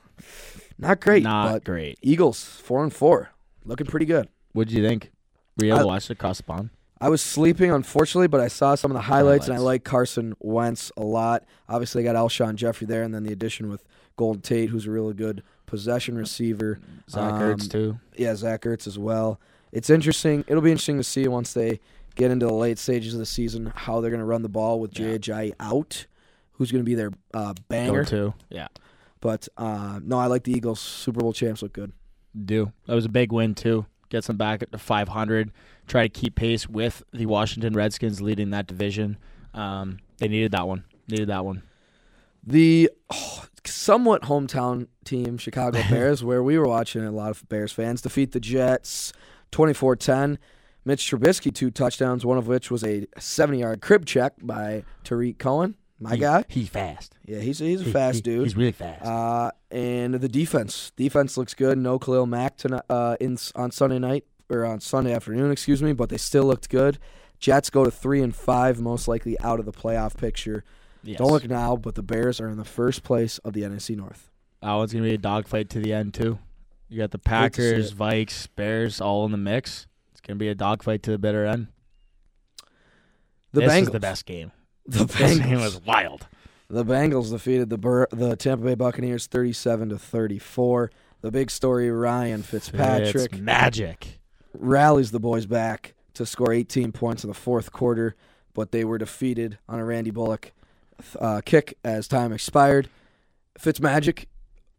Not great, Not but great. Eagles four and four, looking pretty good. What did you think? Were you able I- to watch the pond? I was sleeping, unfortunately, but I saw some of the highlights, and I like Carson Wentz a lot. Obviously, I got Alshon Jeffery there, and then the addition with Golden Tate, who's a really good possession receiver. Zach Ertz Um, too. Yeah, Zach Ertz as well. It's interesting. It'll be interesting to see once they get into the late stages of the season how they're going to run the ball with Yeah. J.J. out. Who's going to be their uh, Go banger? to. Yeah. But uh, no, I like the Eagles. Super Bowl champs look good. do. That was a big win too. Gets them back up to 500. Try to keep pace with the Washington Redskins leading that division. Um, they needed that one. Needed that one. The oh, somewhat hometown team, Chicago Bears, where we were watching a lot of Bears fans, defeat the Jets 24 10. Mitch Trubisky, two touchdowns, one of which was a 70 yard crib check by Tarik Cohen, my He- guy. He's fast. Yeah, he's, he's a He- fast he- dude. He's really fast. Uh, and the defense. Defense looks good. No Khalil Mack tonight, uh, in, on Sunday night or on Sunday afternoon, excuse me, but they still looked good. Jets go to three and five, most likely out of the playoff picture. Yes. Don't look now, but the Bears are in the first place of the NFC North. That one's gonna be a dogfight to the end too. You got the Hate to see Packers. Vikes, Bears all in the mix. It's gonna be a dogfight to the bitter end. The this Bengals. is the best game. The This game Bengals. was wild. The Bengals defeated the Bur- the Tampa Bay Buccaneers 37 to 34. The big story Ryan Fitzpatrick It's magic. rallies the boys back to score 18 points in the fourth quarter, but they were defeated on a Randy Bullock uh, kick as time expired. Fitzmagic,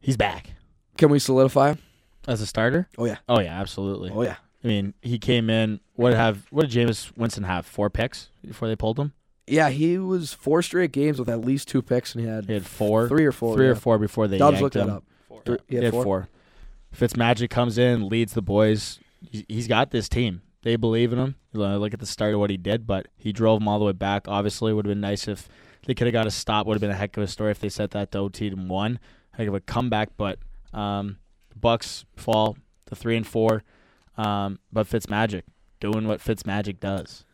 He's back can we solidify him? as a starter. Oh yeah. Oh yeah, absolutely. Oh yeah. I mean, he came in. What did have? What did Jameis Winston have? Four picks before they pulled him. Yeah, he was four straight games with at least two picks, and he had He had four, three or four. three yeah. or four before they Dubs yanked looked that him. up. Three- he had four? Fitzmagic comes in, leads the boys. He- He's got this team. They believe in him. You Look at the start of what he did, but he drove them all the way back. Obviously, would have been nice if they could have got a stop. Would have been a heck of a story if they set that to OT and won. Heck of a comeback, but um, Bucks fall to three and four. Um, but Fitzmagic doing what Fitzmagic does.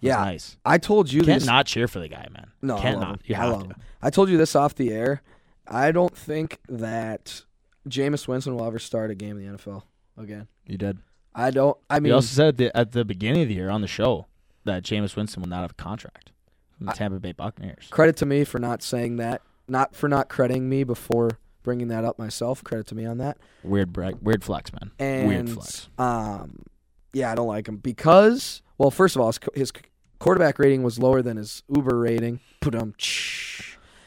It's Yeah, nice. I told you Can't this. not cheer for the guy, man. No, I can't not. You I have love to. him. I told you this off the air. I don't think that Jameis Winston will ever start a game in the NFL again. You did. I don't. I mean, you also said at the, at the beginning of the year on the show that Jameis Winston will not have a contract from the I- Tampa Bay Buccaneers. credit to me for not saying that. Not for not crediting me before bringing that up myself. Credit to me on that. Weird, bre- weird flex, man. And weird flex. um, yeah, I don't like him because well, first of all, his, his quarterback rating was lower than his Uber rating.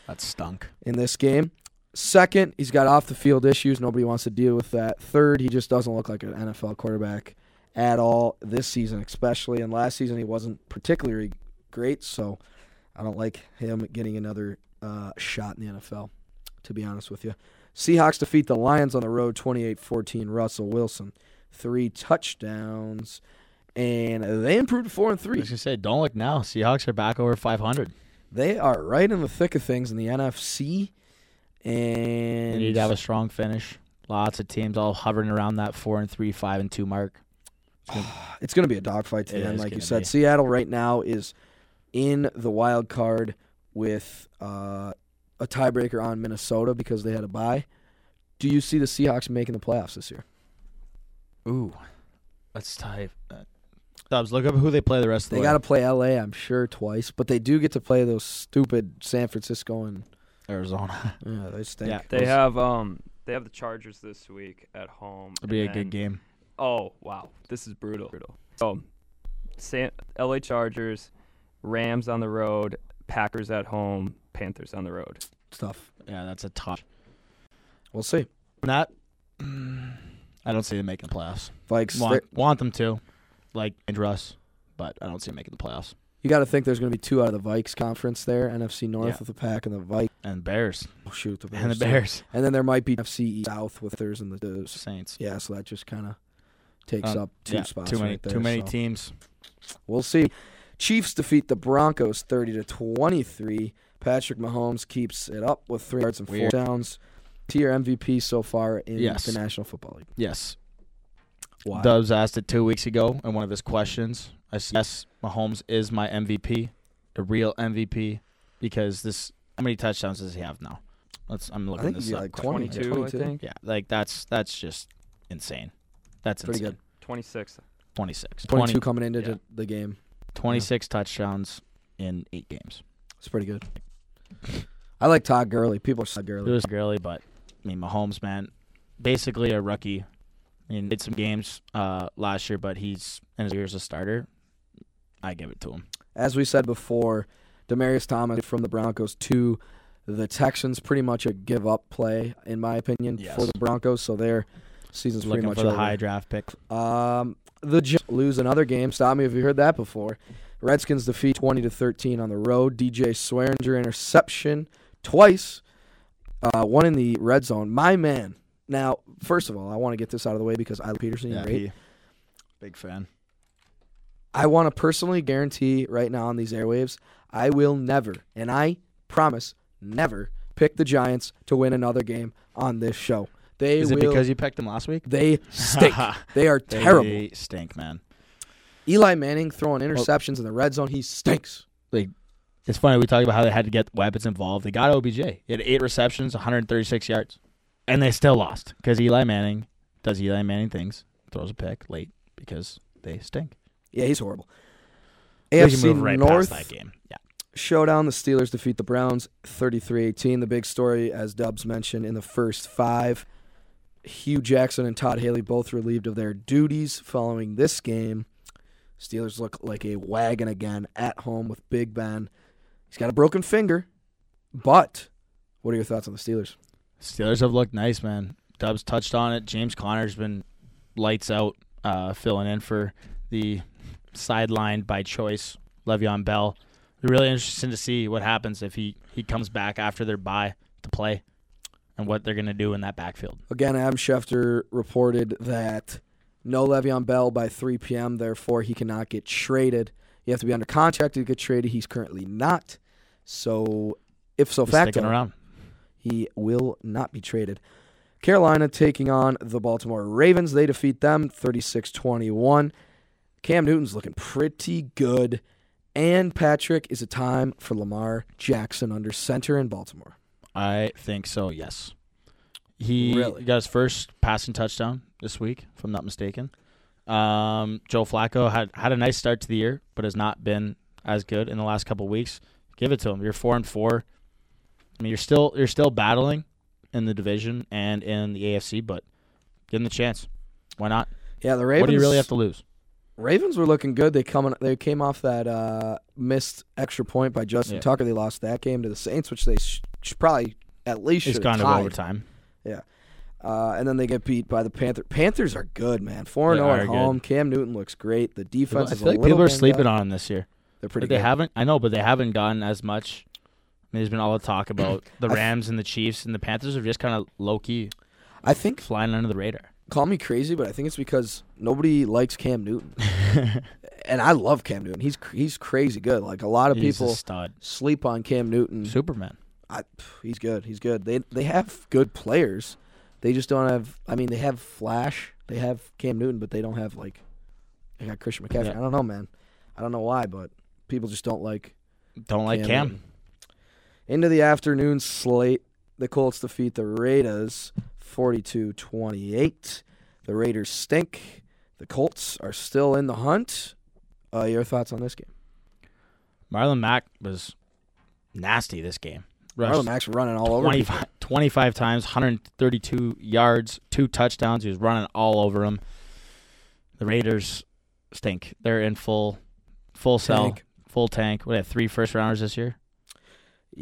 That stunk. in this game. Second, he's got off the field issues. Nobody wants to deal with that. Third, he just doesn't look like an NFL quarterback at all this season, especially. And last season, he wasn't particularly great. So I don't like him getting another uh, shot in the NFL, to be honest with you. Seahawks defeat the Lions on the road 28 14. Russell Wilson, three touchdowns. And they improved to 4 and I 3. was gonna say, don't look now. Seahawks are back over 500. They are right in the thick of things in the NFC. And They need to have a strong finish. Lots of teams all hovering around that four and three, five and two mark. It's going to be a dogfight to the end, like you said. be. Seattle right now is in the wild card with uh, a tiebreaker on Minnesota because they had a bye. Do you see the Seahawks making the playoffs this year? Ooh, let's type. Uh, Dubs, look up who they play the rest of the They way. got to play LA, I'm sure, twice, but they do get to play those stupid San Francisco and Arizona. yeah, they stink. Yeah. They have um they have the Chargers this week at home. It'll be a and good game. Oh wow, this is brutal. brutal. So, San, L.A. Chargers, Rams on the road, Packers at home, Panthers on the road. Stuff. Yeah, that's a tough. We'll see. That I don't see them making the playoffs. Vikes. Want, want them to, like and Russ, but I don't see him making the playoffs. You got to think there's going to be two out of the Vikes conference there, NFC North Yeah. with the Pack and the Vikes. And Bears Oh, shoot, the Bears. and the too. Bears, And then there might be NFC South with theirs and the. Saints. Yeah, so that just kind of takes Um, up two yeah, spots Too many, right there. too many so teams. We'll see. Chiefs defeat the Broncos 30 to 23. Patrick Mahomes keeps it up with three yards and four Weird. downs. Tier MVP so far in Yes. the National Football League. Yes, Why? Dubs asked it two weeks ago in one of his questions. I said, yes, Mahomes is my MVP, the real MVP, because this. How many touchdowns does he have now? Let's. I'm I looking think this up. like quick. 20, 22, 22. I think. Yeah, like that's that's just insane. That's Pretty insane. good. 26. 26. 22 20 coming into yeah. the- the game. 26 touchdowns in eight games. It's pretty good. I like Todd Gurley. People are Todd It was Gurley, but I mean Mahomes, man, basically a rookie. I mean, did some games uh, last year, but he's in his year as a starter. I give it to him. As we said before, Demaryius Thomas from the Broncos to the Texans, pretty much a give up play, in my opinion, Yes. for the Broncos. So their season's pretty Looking much for the over. high draft pick. Um, the Jets lose another game. Stop me if you heard that before. Redskins defeat 20 to 13 on the road. DJ Swearinger interception twice. Uh, one in the red zone. My man. Now, first of all, I want to get this out of the way because I love Peterson. Yeah, great. he- big fan. I want to personally guarantee right now on these airwaves, I will never, and I promise, never pick the Giants to win another game on this show. They Is it will. because you picked them last week? they stink. they are terrible. They stink, man. Eli Manning throwing interceptions in the red zone. He stinks. It's funny we talk about how they had to get weapons involved. They got OBJ. He had eight receptions, 136 yards, and they still lost because Eli Manning does Eli Manning things, throws a pick late because they stink. Yeah, he's horrible. AFC move right North that game. Yeah, showdown. The Steelers defeat the Browns 33-18. The big story, as Dubs mentioned, in the first five, Hue Jackson and Todd Haley both relieved of their duties following this game. Steelers look like a wagon again at home with Big Ben. He's got a broken finger, but what are your thoughts on the Steelers? Steelers have looked nice, man. Dubs touched on it. James Conner's been lights out, uh, filling in for the sidelined by choice Le'Veon Bell. Really interesting to see what happens if he, he comes back after their bye to play and what they're going to do in that backfield. Again, Adam Schefter reported that no Le'Veon Bell by 3 p.m., therefore he cannot get traded. You have to be under contract to get traded. He's currently not. So, if so He's sticking around. He will not be traded. Carolina taking on the Baltimore Ravens. They defeat them 36 21. Cam Newton's looking pretty good. And Patrick, is it time for Lamar Jackson under center in Baltimore? I think so, yes. He Really? got his first passing touchdown this week, if I'm not mistaken. Um, Joe Flacco had, had a nice start to the year, but has not been as good in the last couple weeks. Give it to him. You're four and four. I mean, you're still you're still battling in the division and in the AFC, but give him the chance. Why not? Yeah, the Ravens. What do you really have to lose? Ravens were looking good. They come they came off that uh, missed extra point by Justin Yeah. Tucker. They lost that game to the Saints, which they sh- sh- probably at least It's should gone have to tied. overtime. Uh, and then they get beat by the Panthers. Panthers are good, man. Four zero at are good. home. Cam Newton looks great. The People, defense I is feel like people are sleeping up. on him this year. They're pretty But they haven't. I know, but they haven't gotten as much. I mean, there's been all the talk about the Rams and the Chiefs, and the Panthers are just kind of low key I think flying under the radar. call me crazy, but I think it's because nobody likes Cam Newton, and I love Cam Newton. He's he's crazy good. Like a lot of He's people stud, sleep on Cam Newton. Superman. I, he's good. He's good. They they have good players. They just don't have. I mean, they have Flash. They have Cam Newton, but they don't have like. They got Christian McCaffrey. Yeah. I don't know, man. I don't know why, but people just don't like Don't like Cam Cam. Newton. Into the afternoon slate, the Colts defeat the Raiders 42-28. The Raiders stink. The Colts are still in the hunt. Uh, your thoughts on this game? Marlon Mack was nasty this game. Marlon Rushed Mack's running all over. 25, 25 times, 132 yards, two touchdowns. He was running all over him. The Raiders stink. They're in full, full sell, Tank. full tank. What? Have three first rounders this year.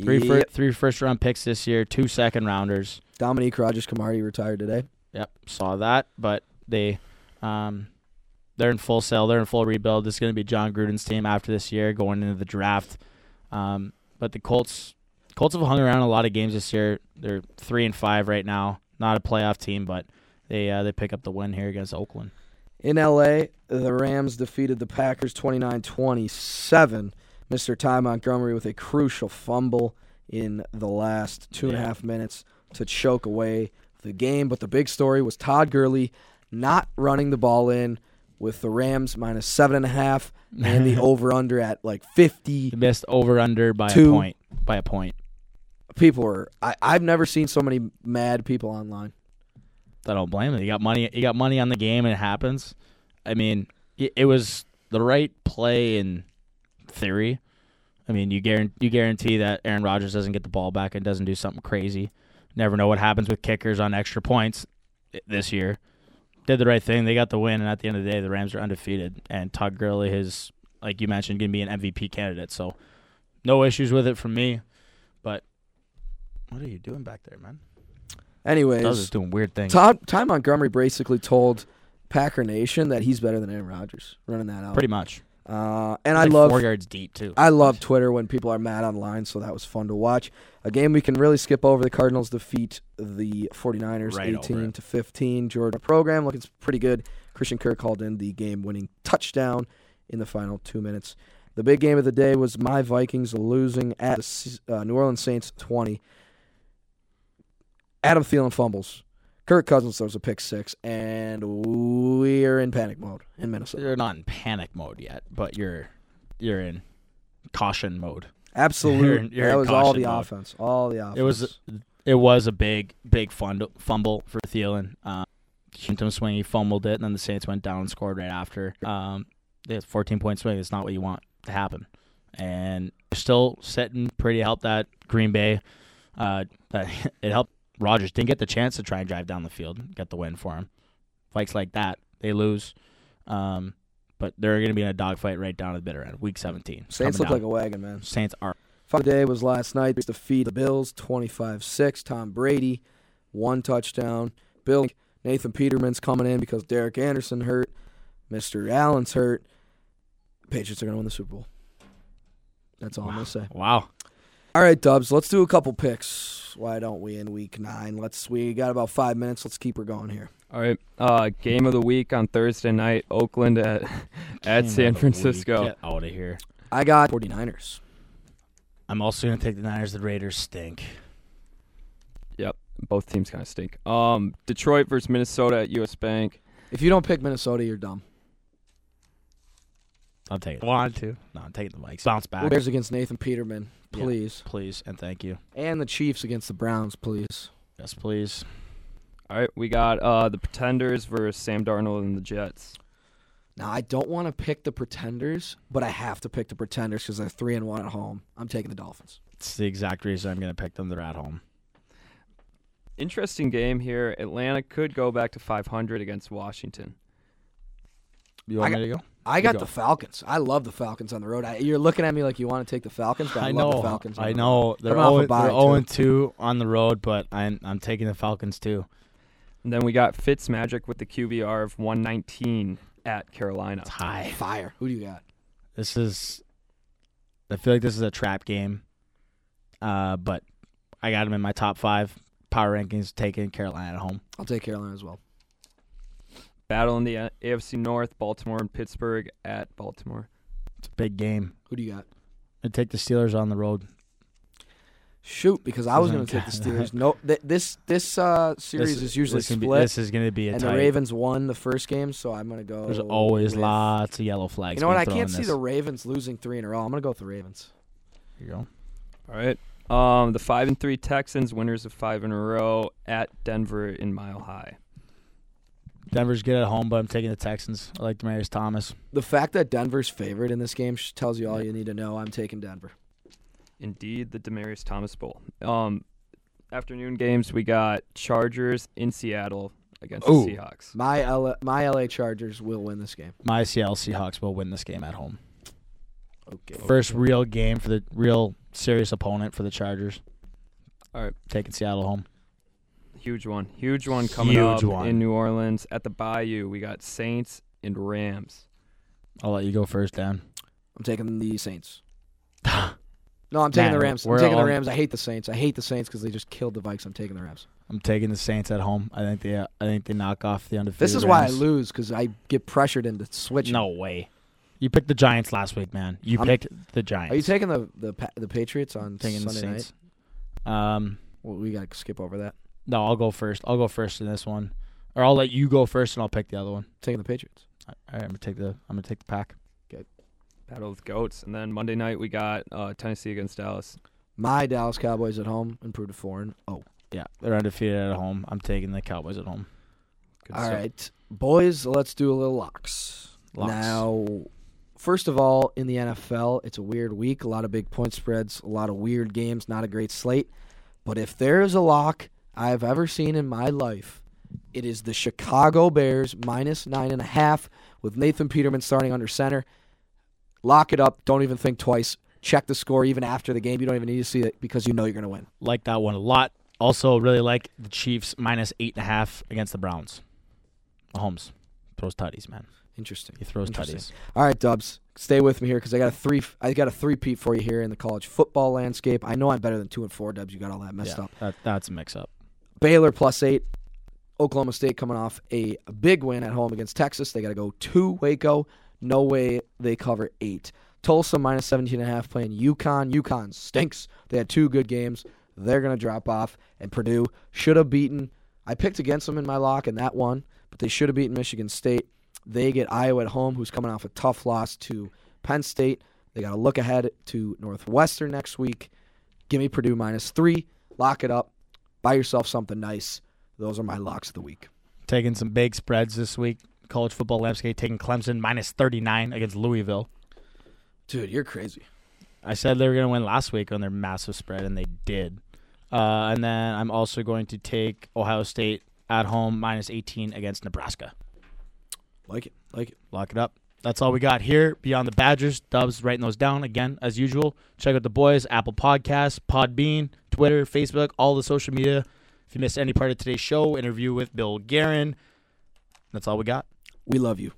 Three, Yeah. fir- three first round picks this year. Two second rounders. Dominique Rodgers Cromartie retired today. Yep, saw that. But they, um, they're in full sale. They're in full rebuild. This is going to be Jon Gruden's team after this year, going into the draft. Um, but the Colts, Colts have hung around a lot of games this year. They're three and five right now. Not a playoff team, but they uh, they pick up the win here against Oakland. In LA, the Rams defeated the Packers 29-27. Mr. Ty Montgomery with a crucial fumble in the last two and a half minutes to choke away the game. But the big story was Todd Gurley not running the ball in with the Rams minus seven and a half and the over under at like fifty. He missed over under by Two. a point. By a point. People were I, I've never seen so many mad people online. I don't blame him. He got money. He got money on the game, and it happens. I mean, it, it was the right play in theory. I mean, you guarantee you guarantee that Aaron Rodgers doesn't get the ball back and doesn't do something crazy. Never know what happens with kickers on extra points this year. Did the right thing. They got the win, and at the end of the day, the Rams are undefeated. And Todd Gurley is, like you mentioned, going to be an MVP candidate. So, no issues with it from me. But what are you doing back there, man? Anyways, Doug is doing weird things. Todd Ty Montgomery basically told Packer Nation that he's better than Aaron Rodgers running that out. Pretty much. Uh, and I like love four yards deep too. I love Twitter when people are mad online, so that was fun to watch. A game we can really skip over. The Cardinals defeat the 49ers Right 18 to 15. Georgia program looking pretty good. Christian Kirk called in the game-winning touchdown in the final 2 minutes. The big game of the day was my Vikings losing at the uh, New Orleans Saints 20. Adam Thielen fumbles. Kirk Cousins throws a pick six, and we're in panic mode in Minnesota. You're not in panic mode yet, but you're you're in caution mode. Absolutely, You're in- you're that was all the mode. offense. All the offense. It was it was a big big fumble for Thielen. Um, Houston swing, he fumbled it, and then the Saints went down and scored right after. Um, they had 14 point swing. It's not what you want to happen, and still sitting pretty. Helped that Green Bay. Uh, that it helped Rodgers didn't get the chance to try and drive down the field, get the win for him. Fights like that, they lose. Um, but they're going to be in a dogfight right down to the bitter end. Week 17. Saints look down. like a wagon, man. Saints are Fun day was last night. Defeat the Bills 25-6. Tom Brady, one touchdown. Bill Nathan Peterman's coming in because Derek Anderson hurt. Mr. Allen's hurt. Patriots are going to win the Super Bowl. That's all I'm going to say. wow. All right, Dubs, let's do a couple picks. Why don't we in week 9? Let's we got about 5 minutes. Let's keep her going here. All right. Uh, game of the week on Thursday night. Oakland at at Game San Francisco. week. Get out of here. I got 49ers. I'm also going to take the Niners. The Raiders stink. Yep. Both teams kind of stink. Um, Detroit versus Minnesota at US Bank. If you don't pick Minnesota, you're dumb. I'm taking. Want to? No, I'm taking the Vikes. Bounce back, Bears against Nathan Peterman, Yeah. please. please, and thank you. And the Chiefs against the Browns, please. Yes, please. All right. We got uh, the Pretenders versus Sam Darnold and the Jets. Now I don't want to pick the Pretenders, but I have to pick the Pretenders because they're three and one at home. I'm taking the Dolphins. It's the exact reason I'm going to pick them. They're at home. Interesting game here. Atlanta could go back to 500 against Washington. You I want got- me to go? I got go. the Falcons. I love the Falcons on the road. I, you're looking at me like you want to take the Falcons, but I, I love know. the Falcons. I know. road. They're Coming off 0 they're 0 and 2 on the road, but I'm I'm taking the Falcons too. And then we got Fitzmagic with the QBR of 119 at Carolina. It's high. Fire. Who do you got? This is. I feel like this is a trap game. Uh, but I got him in my top five power rankings. Taking Carolina at home. I'll take Carolina as well. Battle in the AFC North, Baltimore and Pittsburgh at Baltimore. It's a big game. Who do you got? I take the Steelers on the road. Shoot, because I was going to take the Steelers. No, th- this this uh, series This- is usually this can be- split, this is going to be a and tight. the Ravens won the first game, so I'm going to go. There's always with- lots of yellow flags. You know what? I can't see this. the Ravens losing three in a row. I'm going to go with the Ravens. Here you go. All right. Um, the five and three Texans, winners of five in a row at Denver in Mile High. Denver's good at home, but I'm taking the Texans. I like Demaryius Thomas. The fact that Denver's favored in this game tells you all you need to know. I'm taking Denver. Indeed, the Demaryius Thomas Bowl. Um, afternoon games we got Chargers in Seattle against Ooh. the Seahawks. My L- my LA Chargers will win this game. My Seattle Seahawks will win this game at home. Okay. First real game for the real serious opponent for the Chargers. All right. Taking Seattle home. Huge one. Huge one coming Huge up one. in New Orleans at the Bayou. We got Saints and Rams. I'll let you go first, Dan. I'm taking the Saints. No, I'm taking Man, the Rams. I'm we're taking the Rams. I hate the Saints. I hate the Saints because they just killed the Vikes. I'm taking the Rams. I'm taking the Saints at home. I think they I think they knock off the undefeated. This is why I Rams. lose because I get pressured into switching. No way. You picked the Giants last week, man. You I'm- picked the Giants. Are you taking the the Pa- the Patriots on taking the Sunday night? Saints? Um, Well, we got to skip over that. No, I'll go first. I'll go first in this one, or I'll let you go first, and I'll pick the other one. Taking the Patriots. All right, I'm gonna take the I'm gonna take the pack. Good. Battle of Goats. And then Monday night we got uh, Tennessee against Dallas. My Dallas Cowboys at home improved to four and oh. Yeah, they're undefeated at home. I'm taking the Cowboys at home. Good All stuff. right, boys, let's do a little locks. Locks. Now, first of all, in the NFL, it's a weird week. A lot of big point spreads, a lot of weird games, not a great slate. But if there is a lock I've ever seen in my life, it is the Chicago Bears minus nine and a half with Nathan Peterman starting under center. Lock it up. Don't even think twice. Check the score even after the game. You don't even need to see it because you know you're going to win. Like that one a lot. Also, really like the Chiefs minus eight and a half against the Browns. Mahomes throws tutties, man. Interesting. He throws Interesting. tutties. All right, Dubs, stay with me here because I got a three. I got a three peat for you here in the college football landscape. I know I'm better than two and four. Dubs, you got all that messed Yeah, up. that, that's a mix up. Baylor plus eight. Oklahoma State coming off a big win at home against Texas. They got to go to Waco. No way they cover eight. Tulsa minus 17 and a half playing UConn. UConn stinks. They had two good games. They're going to drop off. And Purdue should have beaten. I picked against them in my lock, and that one, But they should have beaten Michigan State. They get Iowa at home, who's coming off a tough loss to Penn State. They got to look ahead to Northwestern next week. Give me Purdue minus three. Lock it up. Buy yourself something nice. Those are my locks of the week. Taking some big spreads this week. College football landscape taking Clemson minus 39 against Louisville. Dude, you're crazy. I said they were going to win last week on their massive spread, and they did. Uh, and then I'm also going to take Ohio State at home minus 18 against Nebraska. Like it. Like it. Lock it up that's all we got here. Beyond the Badgers, Dubs writing those down again as usual. Check out the boys, Apple Podcasts, Podbean, Twitter, Facebook, all the social media. If you missed any part of today's show, interview with Bill Guerin. That's all we got. We love you.